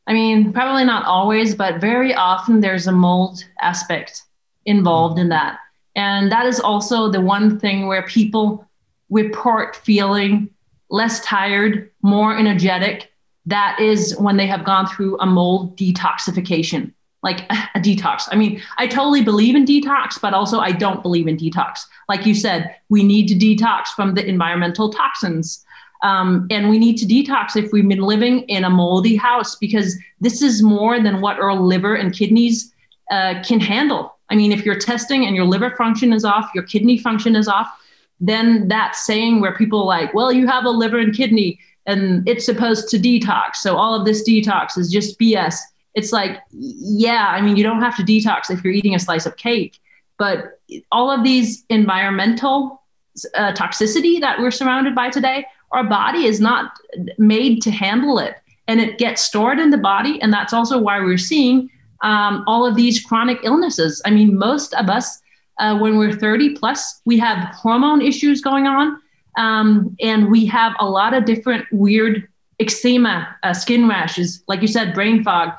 Speaker 3: I mean, probably not always, but very often there's a mold aspect involved in that, and that is also the one thing where people report feeling less tired, more energetic. That is when they have gone through a mold detoxification like a detox. I mean, I totally believe in detox, but also I don't believe in detox. Like you said, we need to detox from the environmental toxins. Um, and we need to detox if we've been living in a moldy house because this is more than what our liver and kidneys uh, can handle. I mean, if you're testing and your liver function is off, your kidney function is off, then that saying where people are like, well, you have a liver and kidney and it's supposed to detox. So all of this detox is just BS it's like, yeah, I mean, you don't have to detox if you're eating a slice of cake, but all of these environmental uh, toxicity that we're surrounded by today, our body is not made to handle it. And it gets stored in the body. And that's also why we're seeing um, all of these chronic illnesses. I mean, most of us, uh, when we're 30 plus, we have hormone issues going on. Um, and we have a lot of different weird eczema, uh, skin rashes, like you said, brain fog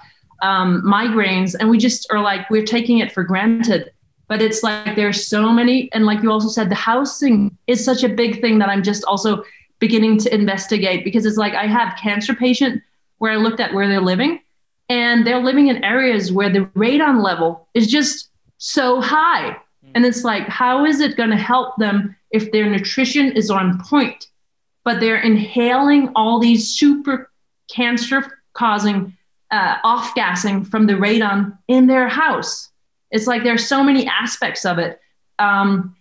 Speaker 3: um, migraines, and we just are like we're taking it for granted. But it's like there's so many, and like you also said, the housing is such a big thing that I'm just also beginning to investigate because it's like I have cancer patient where I looked at where they're living, and they're living in areas where the radon level is just so high, and it's like how is it going to help them if their nutrition is on point, but they're inhaling all these super cancer causing uh, off gassing from the radon in their house. It's like there's so many aspects of it. Um,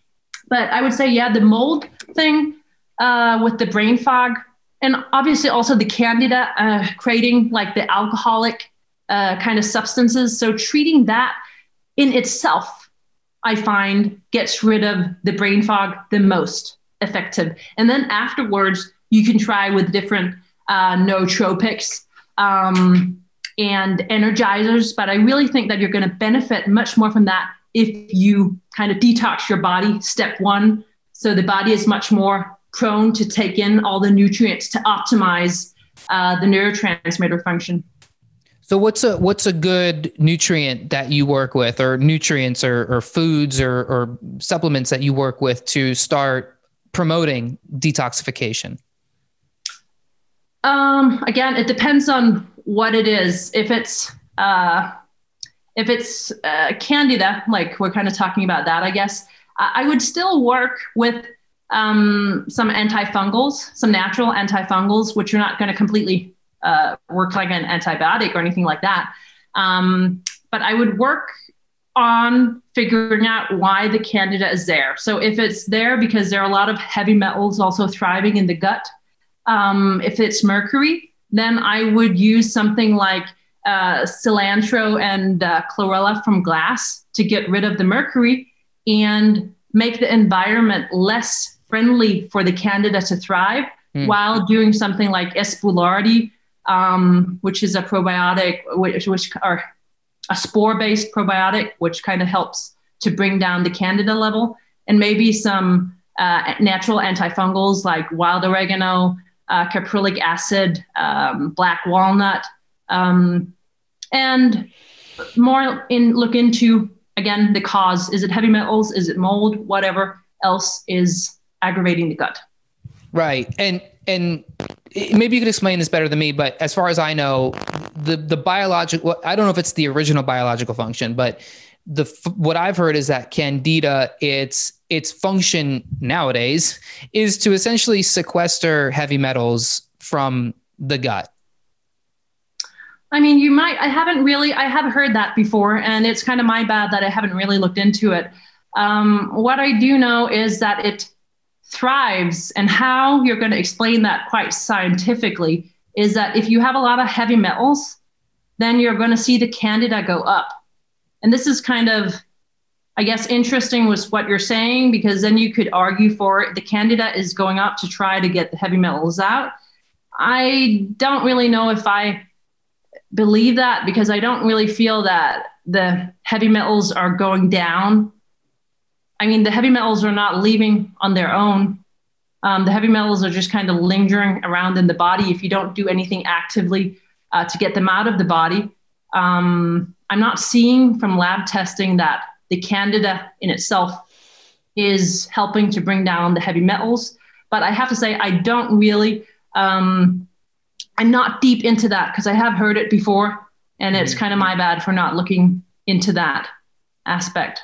Speaker 3: but I would say, yeah, the mold thing uh, with the brain fog, and obviously also the candida uh, creating like the alcoholic uh, kind of substances. So treating that in itself, I find gets rid of the brain fog the most effective. And then afterwards, you can try with different uh, nootropics. Um, and energizers. But I really think that you're going to benefit much more from that if you kind of detox your body, step one. So the body is much more prone to take in all the nutrients to optimize uh, the neurotransmitter function.
Speaker 1: So what's a what's a good nutrient that you work with, or nutrients, or, or foods, or, or supplements that you work with to start promoting detoxification?
Speaker 3: Um, again, it depends on what it is. If it's uh, if it's uh, candida, like we're kind of talking about that, I guess I, I would still work with um, some antifungals, some natural antifungals, which are not going to completely uh, work like an antibiotic or anything like that. Um, but I would work on figuring out why the candida is there. So if it's there because there are a lot of heavy metals also thriving in the gut, um, if it's mercury, then I would use something like uh, cilantro and uh, chlorella from glass to get rid of the mercury and make the environment less friendly for the candida to thrive mm. while doing something like S. boulardii, um, which is a probiotic, which, which or a spore-based probiotic, which kind of helps to bring down the candida level, and maybe some uh, natural antifungals like wild oregano, uh, caprylic acid, um, black walnut, um, and more in look into again the cause. Is it heavy metals? Is it mold? Whatever else is aggravating the gut.
Speaker 1: Right, and and maybe you could explain this better than me, but as far as I know, the the biological I don't know if it's the original biological function, but the what I've heard is that candida its its function nowadays is to essentially sequester heavy metals from the gut.
Speaker 3: I mean, you might I haven't really I have heard that before and it's kind of my bad that I haven't really looked into it. Um, what I do know is that it thrives and how you're going to explain that quite scientifically is that if you have a lot of heavy metals, then you're going to see the candida go up. And this is kind of, I guess, interesting with what you're saying, because then you could argue for it. The candida is going up to try to get the heavy metals out. I don't really know if I believe that because I don't really feel that the heavy metals are going down I mean, the heavy metals are not leaving on their own. Um, the heavy metals are just kind of lingering around in the body if you don't do anything actively uh, to get them out of the body. Um, I'm not seeing from lab testing that the candida in itself is helping to bring down the heavy metals. But I have to say, I don't really, um, I'm not deep into that because I have heard it before. And it's mm-hmm. kind of my bad for not looking into that aspect.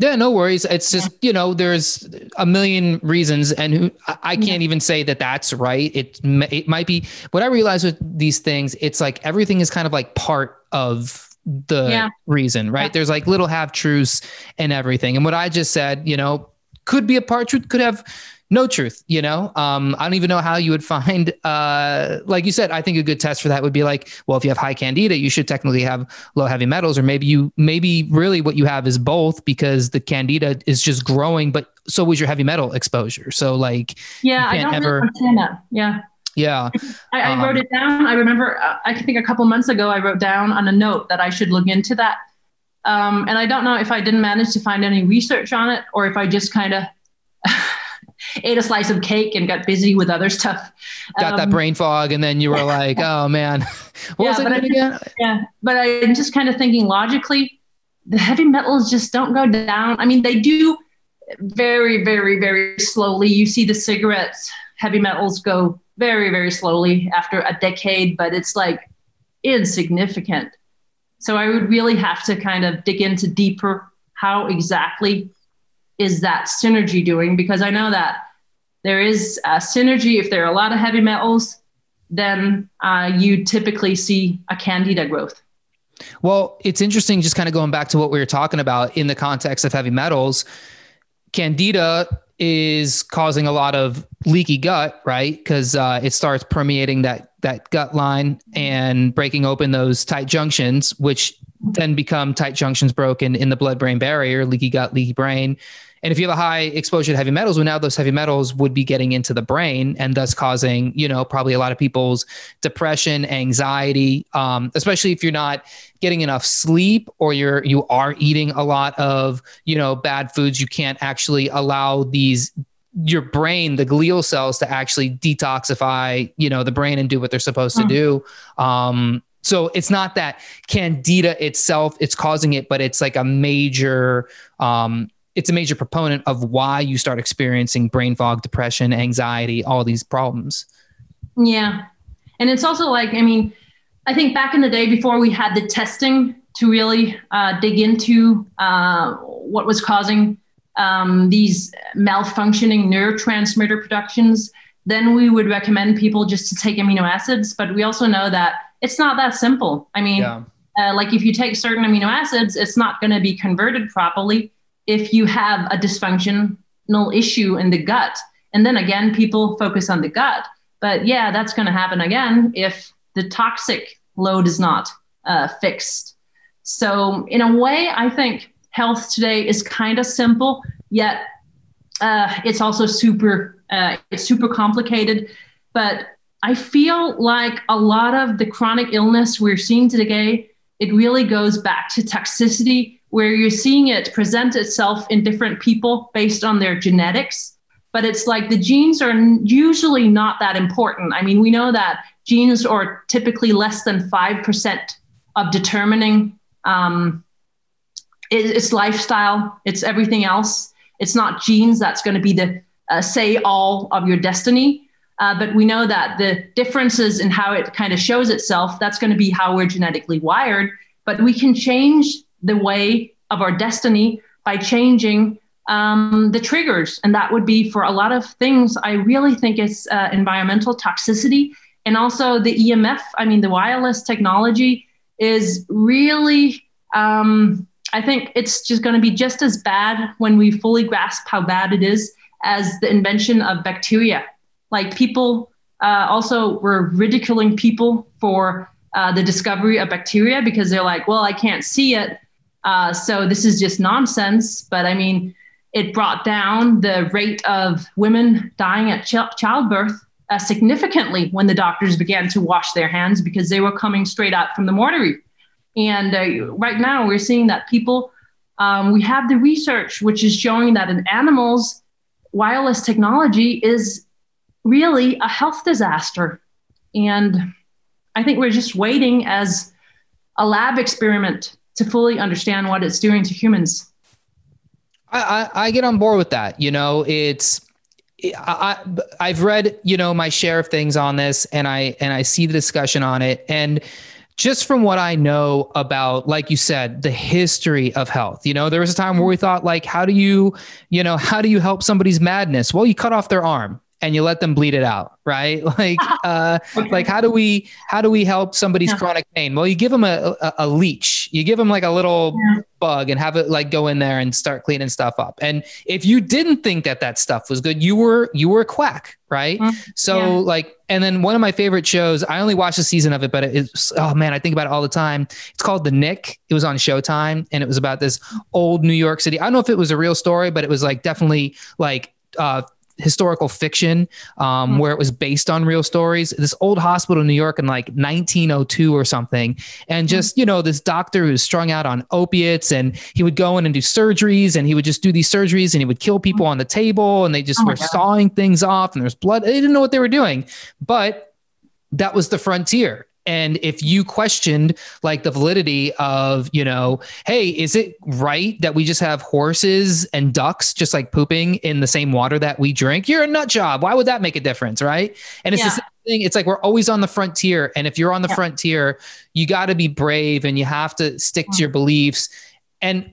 Speaker 1: Yeah, no worries. It's just, you know, there's a million reasons and who I can't even say that that's right. It it might be what I realize with these things, it's like everything is kind of like part of the yeah. reason, right? Yeah. There's like little half truths and everything. And what I just said, you know, could be a part truth, could have no truth you know? Um, i don't even know how you would find uh, like you said i think a good test for that would be like well if you have high candida you should technically have low heavy metals or maybe you maybe really what you have is both because the candida is just growing but so was your heavy metal exposure. So like
Speaker 3: yeah i don't ever, understand that yeah.
Speaker 1: Yeah
Speaker 3: I, I um, wrote it down. I remember uh, i think a couple months ago i wrote down on a note that i should look into that. Um, and i don't know if i didn't manage to find any research on it or if i just kind of ate a slice of cake and got busy with other stuff.
Speaker 1: Got um, that brain fog, and then you were like, "Oh man, what yeah, was it again?"
Speaker 3: Yeah, but I'm just kind of thinking logically, the heavy metals just don't go down. I mean, they do very, very, very slowly. You see the cigarettes, heavy metals go very, very slowly after a decade, but it's like insignificant. So I would really have to kind of dig into deeper how exactly is that synergy doing? Because I know that there is a synergy. If there are a lot of heavy metals, then uh, you typically see a candida growth.
Speaker 1: Well, it's interesting just kind of going back to what we were talking about in the context of heavy metals. Candida is causing a lot of leaky gut, right? Because uh, it starts permeating that that gut line and breaking open those tight junctions, which then become tight junctions broken in the blood-brain barrier, leaky gut, leaky brain, and if you have a high exposure to heavy metals, well, now those heavy metals would be getting into the brain and thus causing, you know, probably a lot of people's depression, anxiety, um, especially if you're not getting enough sleep or you're you are eating a lot of, you know, bad foods. You can't actually allow these your brain, the glial cells, to actually detoxify, you know, the brain and do what they're supposed mm. to do. Um, so it's not that candida itself it's causing it, but it's like a major um, it's a major proponent of why you start experiencing brain fog, depression, anxiety, all these problems.
Speaker 3: Yeah. And it's also like, I mean, I think back in the day before we had the testing to really uh, dig into uh, what was causing um, these malfunctioning neurotransmitter productions, then we would recommend people just to take amino acids. But we also know that it's not that simple. I mean, yeah. uh, like if you take certain amino acids, it's not going to be converted properly if you have a dysfunctional issue in the gut. And then again, people focus on the gut. But yeah, that's going to happen again if the toxic load is not uh, fixed. So, in a way, I think health today is kind of simple, yet uh, it's also super uh, it's super complicated. But I feel like a lot of the chronic illness we're seeing today, it really goes back to toxicity, where you're seeing it present itself in different people based on their genetics. But it's like the genes are usually not that important. I mean, we know that genes are typically less than 5% of determining um, it's lifestyle, it's everything else. It's not genes that's going to be the uh, say all of your destiny. Uh, but we know that the differences in how it kind of shows itself, that's going to be how we're genetically wired. But we can change the way of our destiny by changing um, the triggers. And that would be for a lot of things. I really think it's uh, environmental toxicity and also the EMF. I mean, the wireless technology is really, um, I think it's just going to be just as bad when we fully grasp how bad it is as the invention of bacteria like people uh, also were ridiculing people for uh, the discovery of bacteria because they're like, well, I can't see it. Uh, so this is just nonsense. But I mean, it brought down the rate of women dying at ch- childbirth uh, significantly when the doctors began to wash their hands because they were coming straight out from the mortuary. And uh, right now, we're seeing that people, um, we have the research which is showing that in animals, wireless technology is really a health disaster. And I think we're just waiting as a lab experiment to fully understand what it's doing to humans.
Speaker 1: I, I, I get on board with that. You know, it's I, I've read you know my share of things on this, and I and I see the discussion on it, and just from what I know about, like you said, the history of health. You know, there was a time where we thought, like, how do you, you know, how do you help somebody's madness? Well, you cut off their arm and you let them bleed it out right like uh okay. like how do we how do we help somebody's yeah. chronic pain well you give them a, a, a, leech you give them like a little yeah. bug and have it like go in there and start cleaning stuff up and if you didn't think that that stuff was good you were you were a quack right mm-hmm. so yeah. like and then one of my favorite shows i only watched a season of it but it's oh man i think about it all the time it's called the Knick it was on showtime and it was about this old new york city i don't know if it was a real story but it was like definitely like uh historical fiction um, mm-hmm. where it was based on real stories. This old hospital in New York in like 1902 or something. And hmm. just, mm-hmm. you know, this doctor who was strung out on opiates and he would go in and do surgeries and he would just do these surgeries and he would kill people mm-hmm. on the table and they just oh were sawing things off and there's blood. They didn't know what they were doing. But that was the frontier and if you questioned like the validity of you know hey is it right that we just have horses and ducks just like pooping in the same water that we drink you're a nut job why would that make a difference right and it's yeah. the same thing it's like we're always on the frontier and if you're on the yeah. frontier you got to be brave and you have to stick to mm. your beliefs and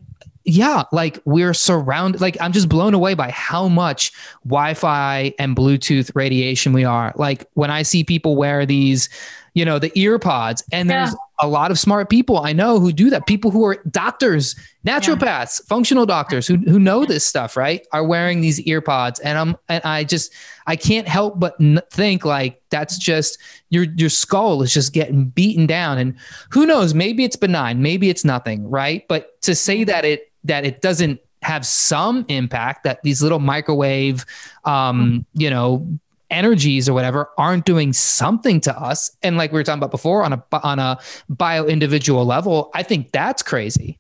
Speaker 1: yeah, like we're surrounded. Like I'm just blown away by how much Wi-Fi and Bluetooth radiation we are. Like when I see people wear these you know, the ear pods. And there's yeah. a lot of smart people I know who do that. People who are doctors, naturopaths, yeah. functional doctors who, who know this stuff, right? Are wearing these ear pods. And I'm, and I just, I can't help but n- think like that's just your, your skull is just getting beaten down. And who knows, maybe it's benign, maybe it's nothing, right? But to say that it, that it doesn't have some impact that these little microwave um, you know energies or whatever aren't doing something to us. And like we were talking about before on a on a bio individual level i think that's crazy.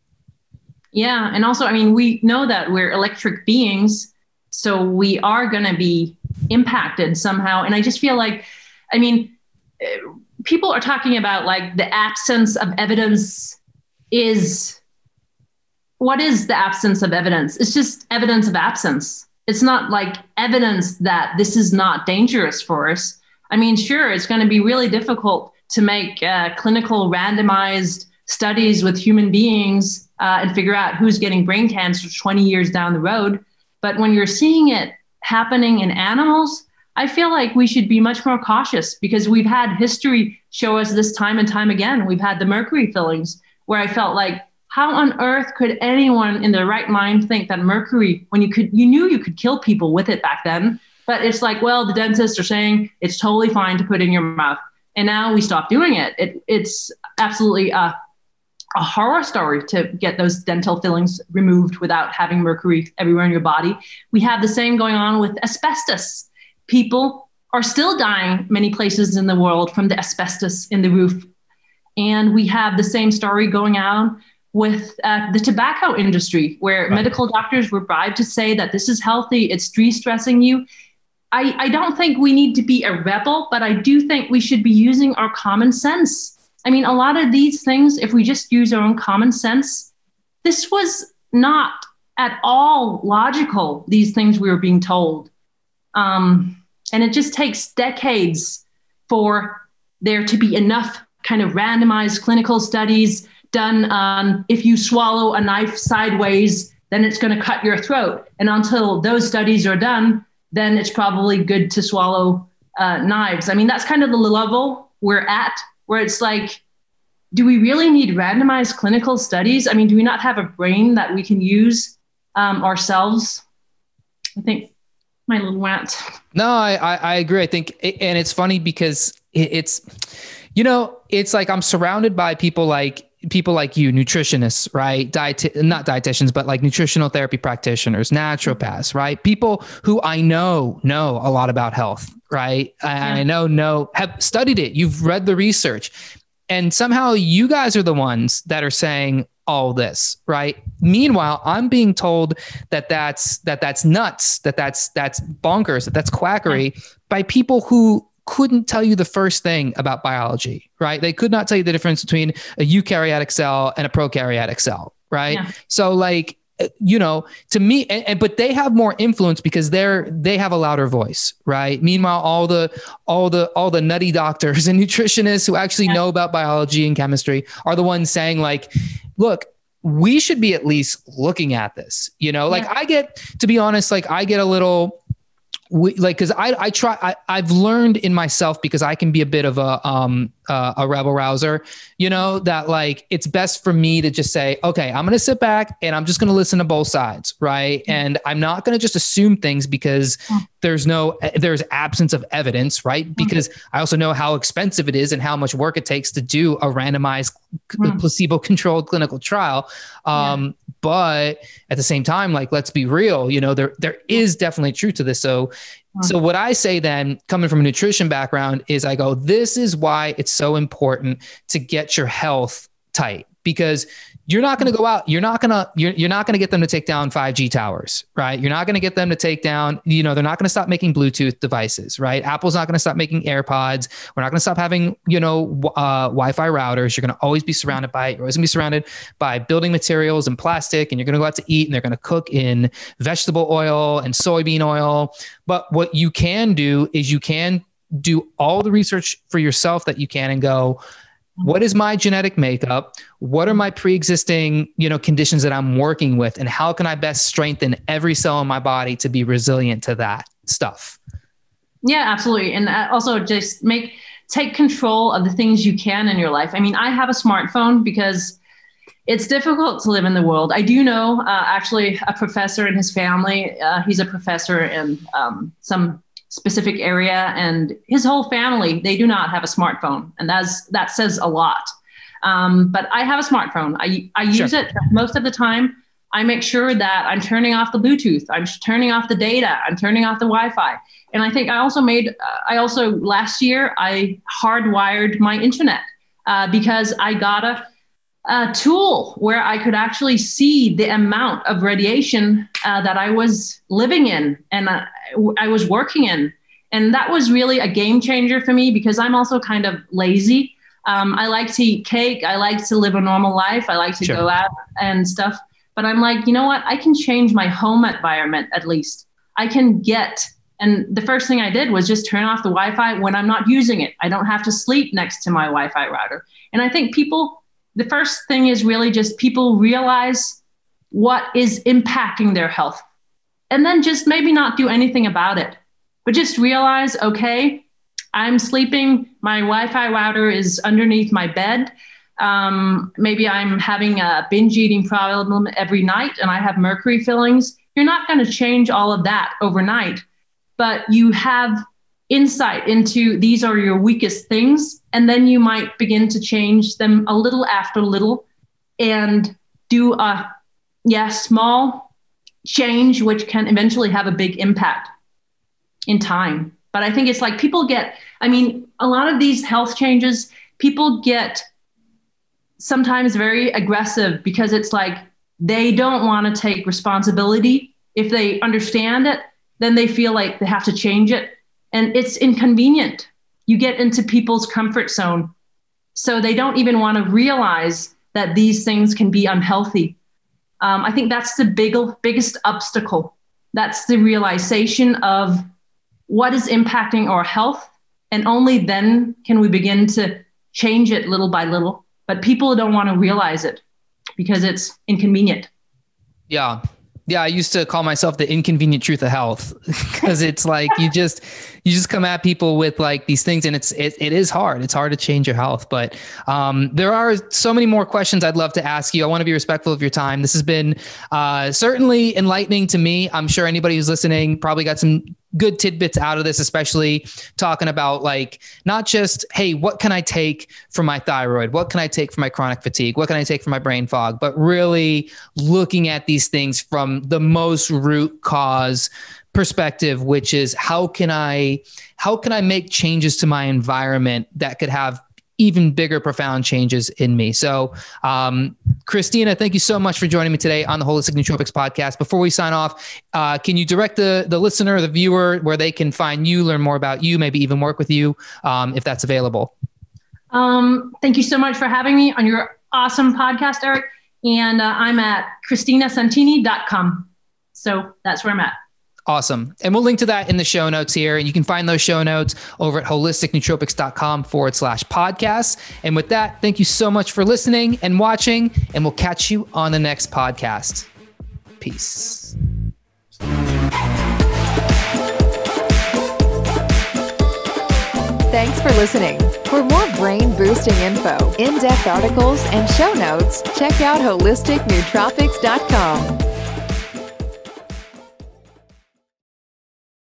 Speaker 3: Yeah. And also i mean we know that we're electric beings so we are going to be impacted somehow. And i just feel like i mean eh, people are talking about like the absence of evidence is what is the absence of evidence? It's just evidence of absence it's not like evidence that this is not dangerous for us. I mean, sure, it's going to be really difficult to make uh, clinical randomized studies with human beings uh, and figure out who's getting brain cancer 20 years down the road. But when you're seeing it happening in animals, I feel like we should be much more cautious because we've had history show us this time and time again. We've had the mercury fillings where I felt like, how on earth could anyone in their right mind think that mercury, when you could, you knew you could kill people with it back then, but it's like, well, the dentists are saying it's totally fine to put in your mouth, and now we stop doing it. it it's absolutely a, a horror story to get those dental fillings removed without having mercury everywhere in your body. We have the same going on with asbestos. People are still dying many places in the world from the asbestos in the roof. And we have the same story going on with uh, the tobacco industry, where right. medical doctors were bribed to say that this is healthy, it's de stressing you. I, I don't think we need to be a rebel, but I do think we should be using our common sense. I mean, a lot of these things, if we just use our own common sense, this was not at all logical, these things we were being told. Um, and it just takes decades for there to be enough kind of randomized clinical studies done on if you swallow a knife sideways, then it's going to cut your throat. And until those studies are done, then it's probably good to swallow uh, knives. I mean, that's kind of the level we're at, where it's like, do we really need randomized clinical studies? I mean, do we not have a brain that we can use um, ourselves? I think my little rant.
Speaker 1: No, I, I agree. I think, and it's funny because it's, you know, it's like I'm surrounded by people like people like you, nutritionists, right? Diet, not dietitians, but like nutritional therapy practitioners, naturopaths, right? People who I know know a lot about health, right? Yeah. I know know have studied it. You've read the research, and somehow you guys are the ones that are saying all this, right? Meanwhile, I'm being told that that's that that's nuts, that that's that's bonkers, that that's quackery yeah. by people who couldn't tell you the first thing about biology, right? They could not tell you the difference between a eukaryotic cell and a prokaryotic cell, right? Yeah. So like you know to me and, and, but they have more influence because they're they have a louder voice right meanwhile all the all the all the nutty doctors and nutritionists who actually yeah. know about biology and chemistry are the ones saying like look we should be at least looking at this you know like yeah. i get to be honest like i get a little we, like because I I try I, I've learned in myself because I can be a bit of a um uh, a rebel rouser, you know, that like it's best for me to just say, okay, I'm going to sit back and I'm just going to listen to both sides. Right. Mm-hmm. And I'm not going to just assume things because there's no, there's absence of evidence. Right. Mm-hmm. Because I also know how expensive it is and how much work it takes to do a randomized mm-hmm. placebo controlled clinical trial. Um. But at the same time, like, let's be real, you know, there, there is definitely truth to this. So so mm-hmm. what I say then, coming from a nutrition background, is I go, this is why it's so important to get your health tight because you're not going to go out you're not going to you're, you're not going to get them to take down 5g towers right? You're not going to get them to take down you know they're not going to stop making bluetooth devices right? Apple's not going to stop making airpods. We're not going to stop having you know uh, wi-fi routers. You're going to always be surrounded by you're always going to be surrounded by building materials and plastic and you're going to go out to eat and they're going to cook in vegetable oil and soybean oil. But what you can do is you can do all the research for yourself that you can and go what is my genetic makeup? What are my pre-existing you know conditions that i'm working with? And how can i best strengthen every cell in my body to be resilient to that stuff?
Speaker 3: Yeah absolutely. And uh, also just make take control of the things you can in your life. I mean i have a smartphone because it's difficult to live in the world. I do know uh, actually a professor and his family uh, he's a professor in um, some specific area and his whole family they do not have a smartphone and that's that says a lot. Um, but i have a smartphone. I, I use sure. it most of the time. I make sure that i'm turning off the bluetooth. I'm turning off the data. I'm turning off the wi-fi. And i think i also made uh, i also last year i hardwired my internet uh, because i got a a tool where I could actually see the amount of radiation uh, that I was living in. And uh, I was working in. And that was really a game changer for me because I'm also kind of lazy. Um, I like to eat cake. I like to live a normal life. I like to sure. go out and stuff. But I'm like, you know what? I can change my home environment at least. I can get, and the first thing I did was just turn off the Wi Fi when I'm not using it. I don't have to sleep next to my Wi Fi router. And I think people the first thing is really just people realize what is impacting their health and then just maybe not do anything about it but just realize okay i'm sleeping my wi-fi router is underneath my bed um, maybe I'm having a binge eating problem every night and I have mercury fillings. You're not going to change all of that overnight, but you have insight into these are your weakest things. And then you might begin to change them a little after little and do a yeah, small change, which can eventually have a big impact in time. But I think it's like people get, I mean, a lot of these health changes, people get sometimes very aggressive because it's like they don't want to take responsibility. If they understand it, then they feel like they have to change it. And it's inconvenient. You get into people's comfort zone. So they don't even want to realize that these things can be unhealthy. Um, I think that's the big, biggest obstacle. That's the realization of what is impacting our health. And only then can we begin to change it little by little but people don't want to realize it because it's inconvenient.
Speaker 1: Yeah. Yeah, I used to call myself the inconvenient truth of health because it's like you just you just come at people with like these things and it's it, it is hard. It's hard to change your health, but um, there are so many more questions I'd love to ask you. I want to be respectful of your time. This has been uh, certainly enlightening to me. I'm sure anybody who's listening probably got some good tidbits out of this, especially talking about like not just, hey, what can I take for my thyroid? What can I take for my chronic fatigue? What can I take for my brain fog? But really looking at these things from the most root cause perspective which is how can i how can i make changes to my environment that could have even bigger, profound changes in me. So, um, Christina, thank you so much for joining me today on the Holistic Nootropics podcast. Before we sign off, uh, can you direct the the listener, the viewer, where they can find you, learn more about you, maybe even work with you, um, if that's available?
Speaker 3: Um, thank you so much for having me on your awesome podcast, Eric. And uh, I'm at christinasantini.com. So that's where I'm at.
Speaker 1: Awesome. And we'll link to that in the show notes here. And you can find those show notes over at holisticnootropics.com forward slash podcast. And with that, thank you so much for listening and watching. And we'll catch you on the next podcast. Peace.
Speaker 2: Thanks for listening. For more brain boosting info, in depth articles, and show notes, check out holisticnootropics.com.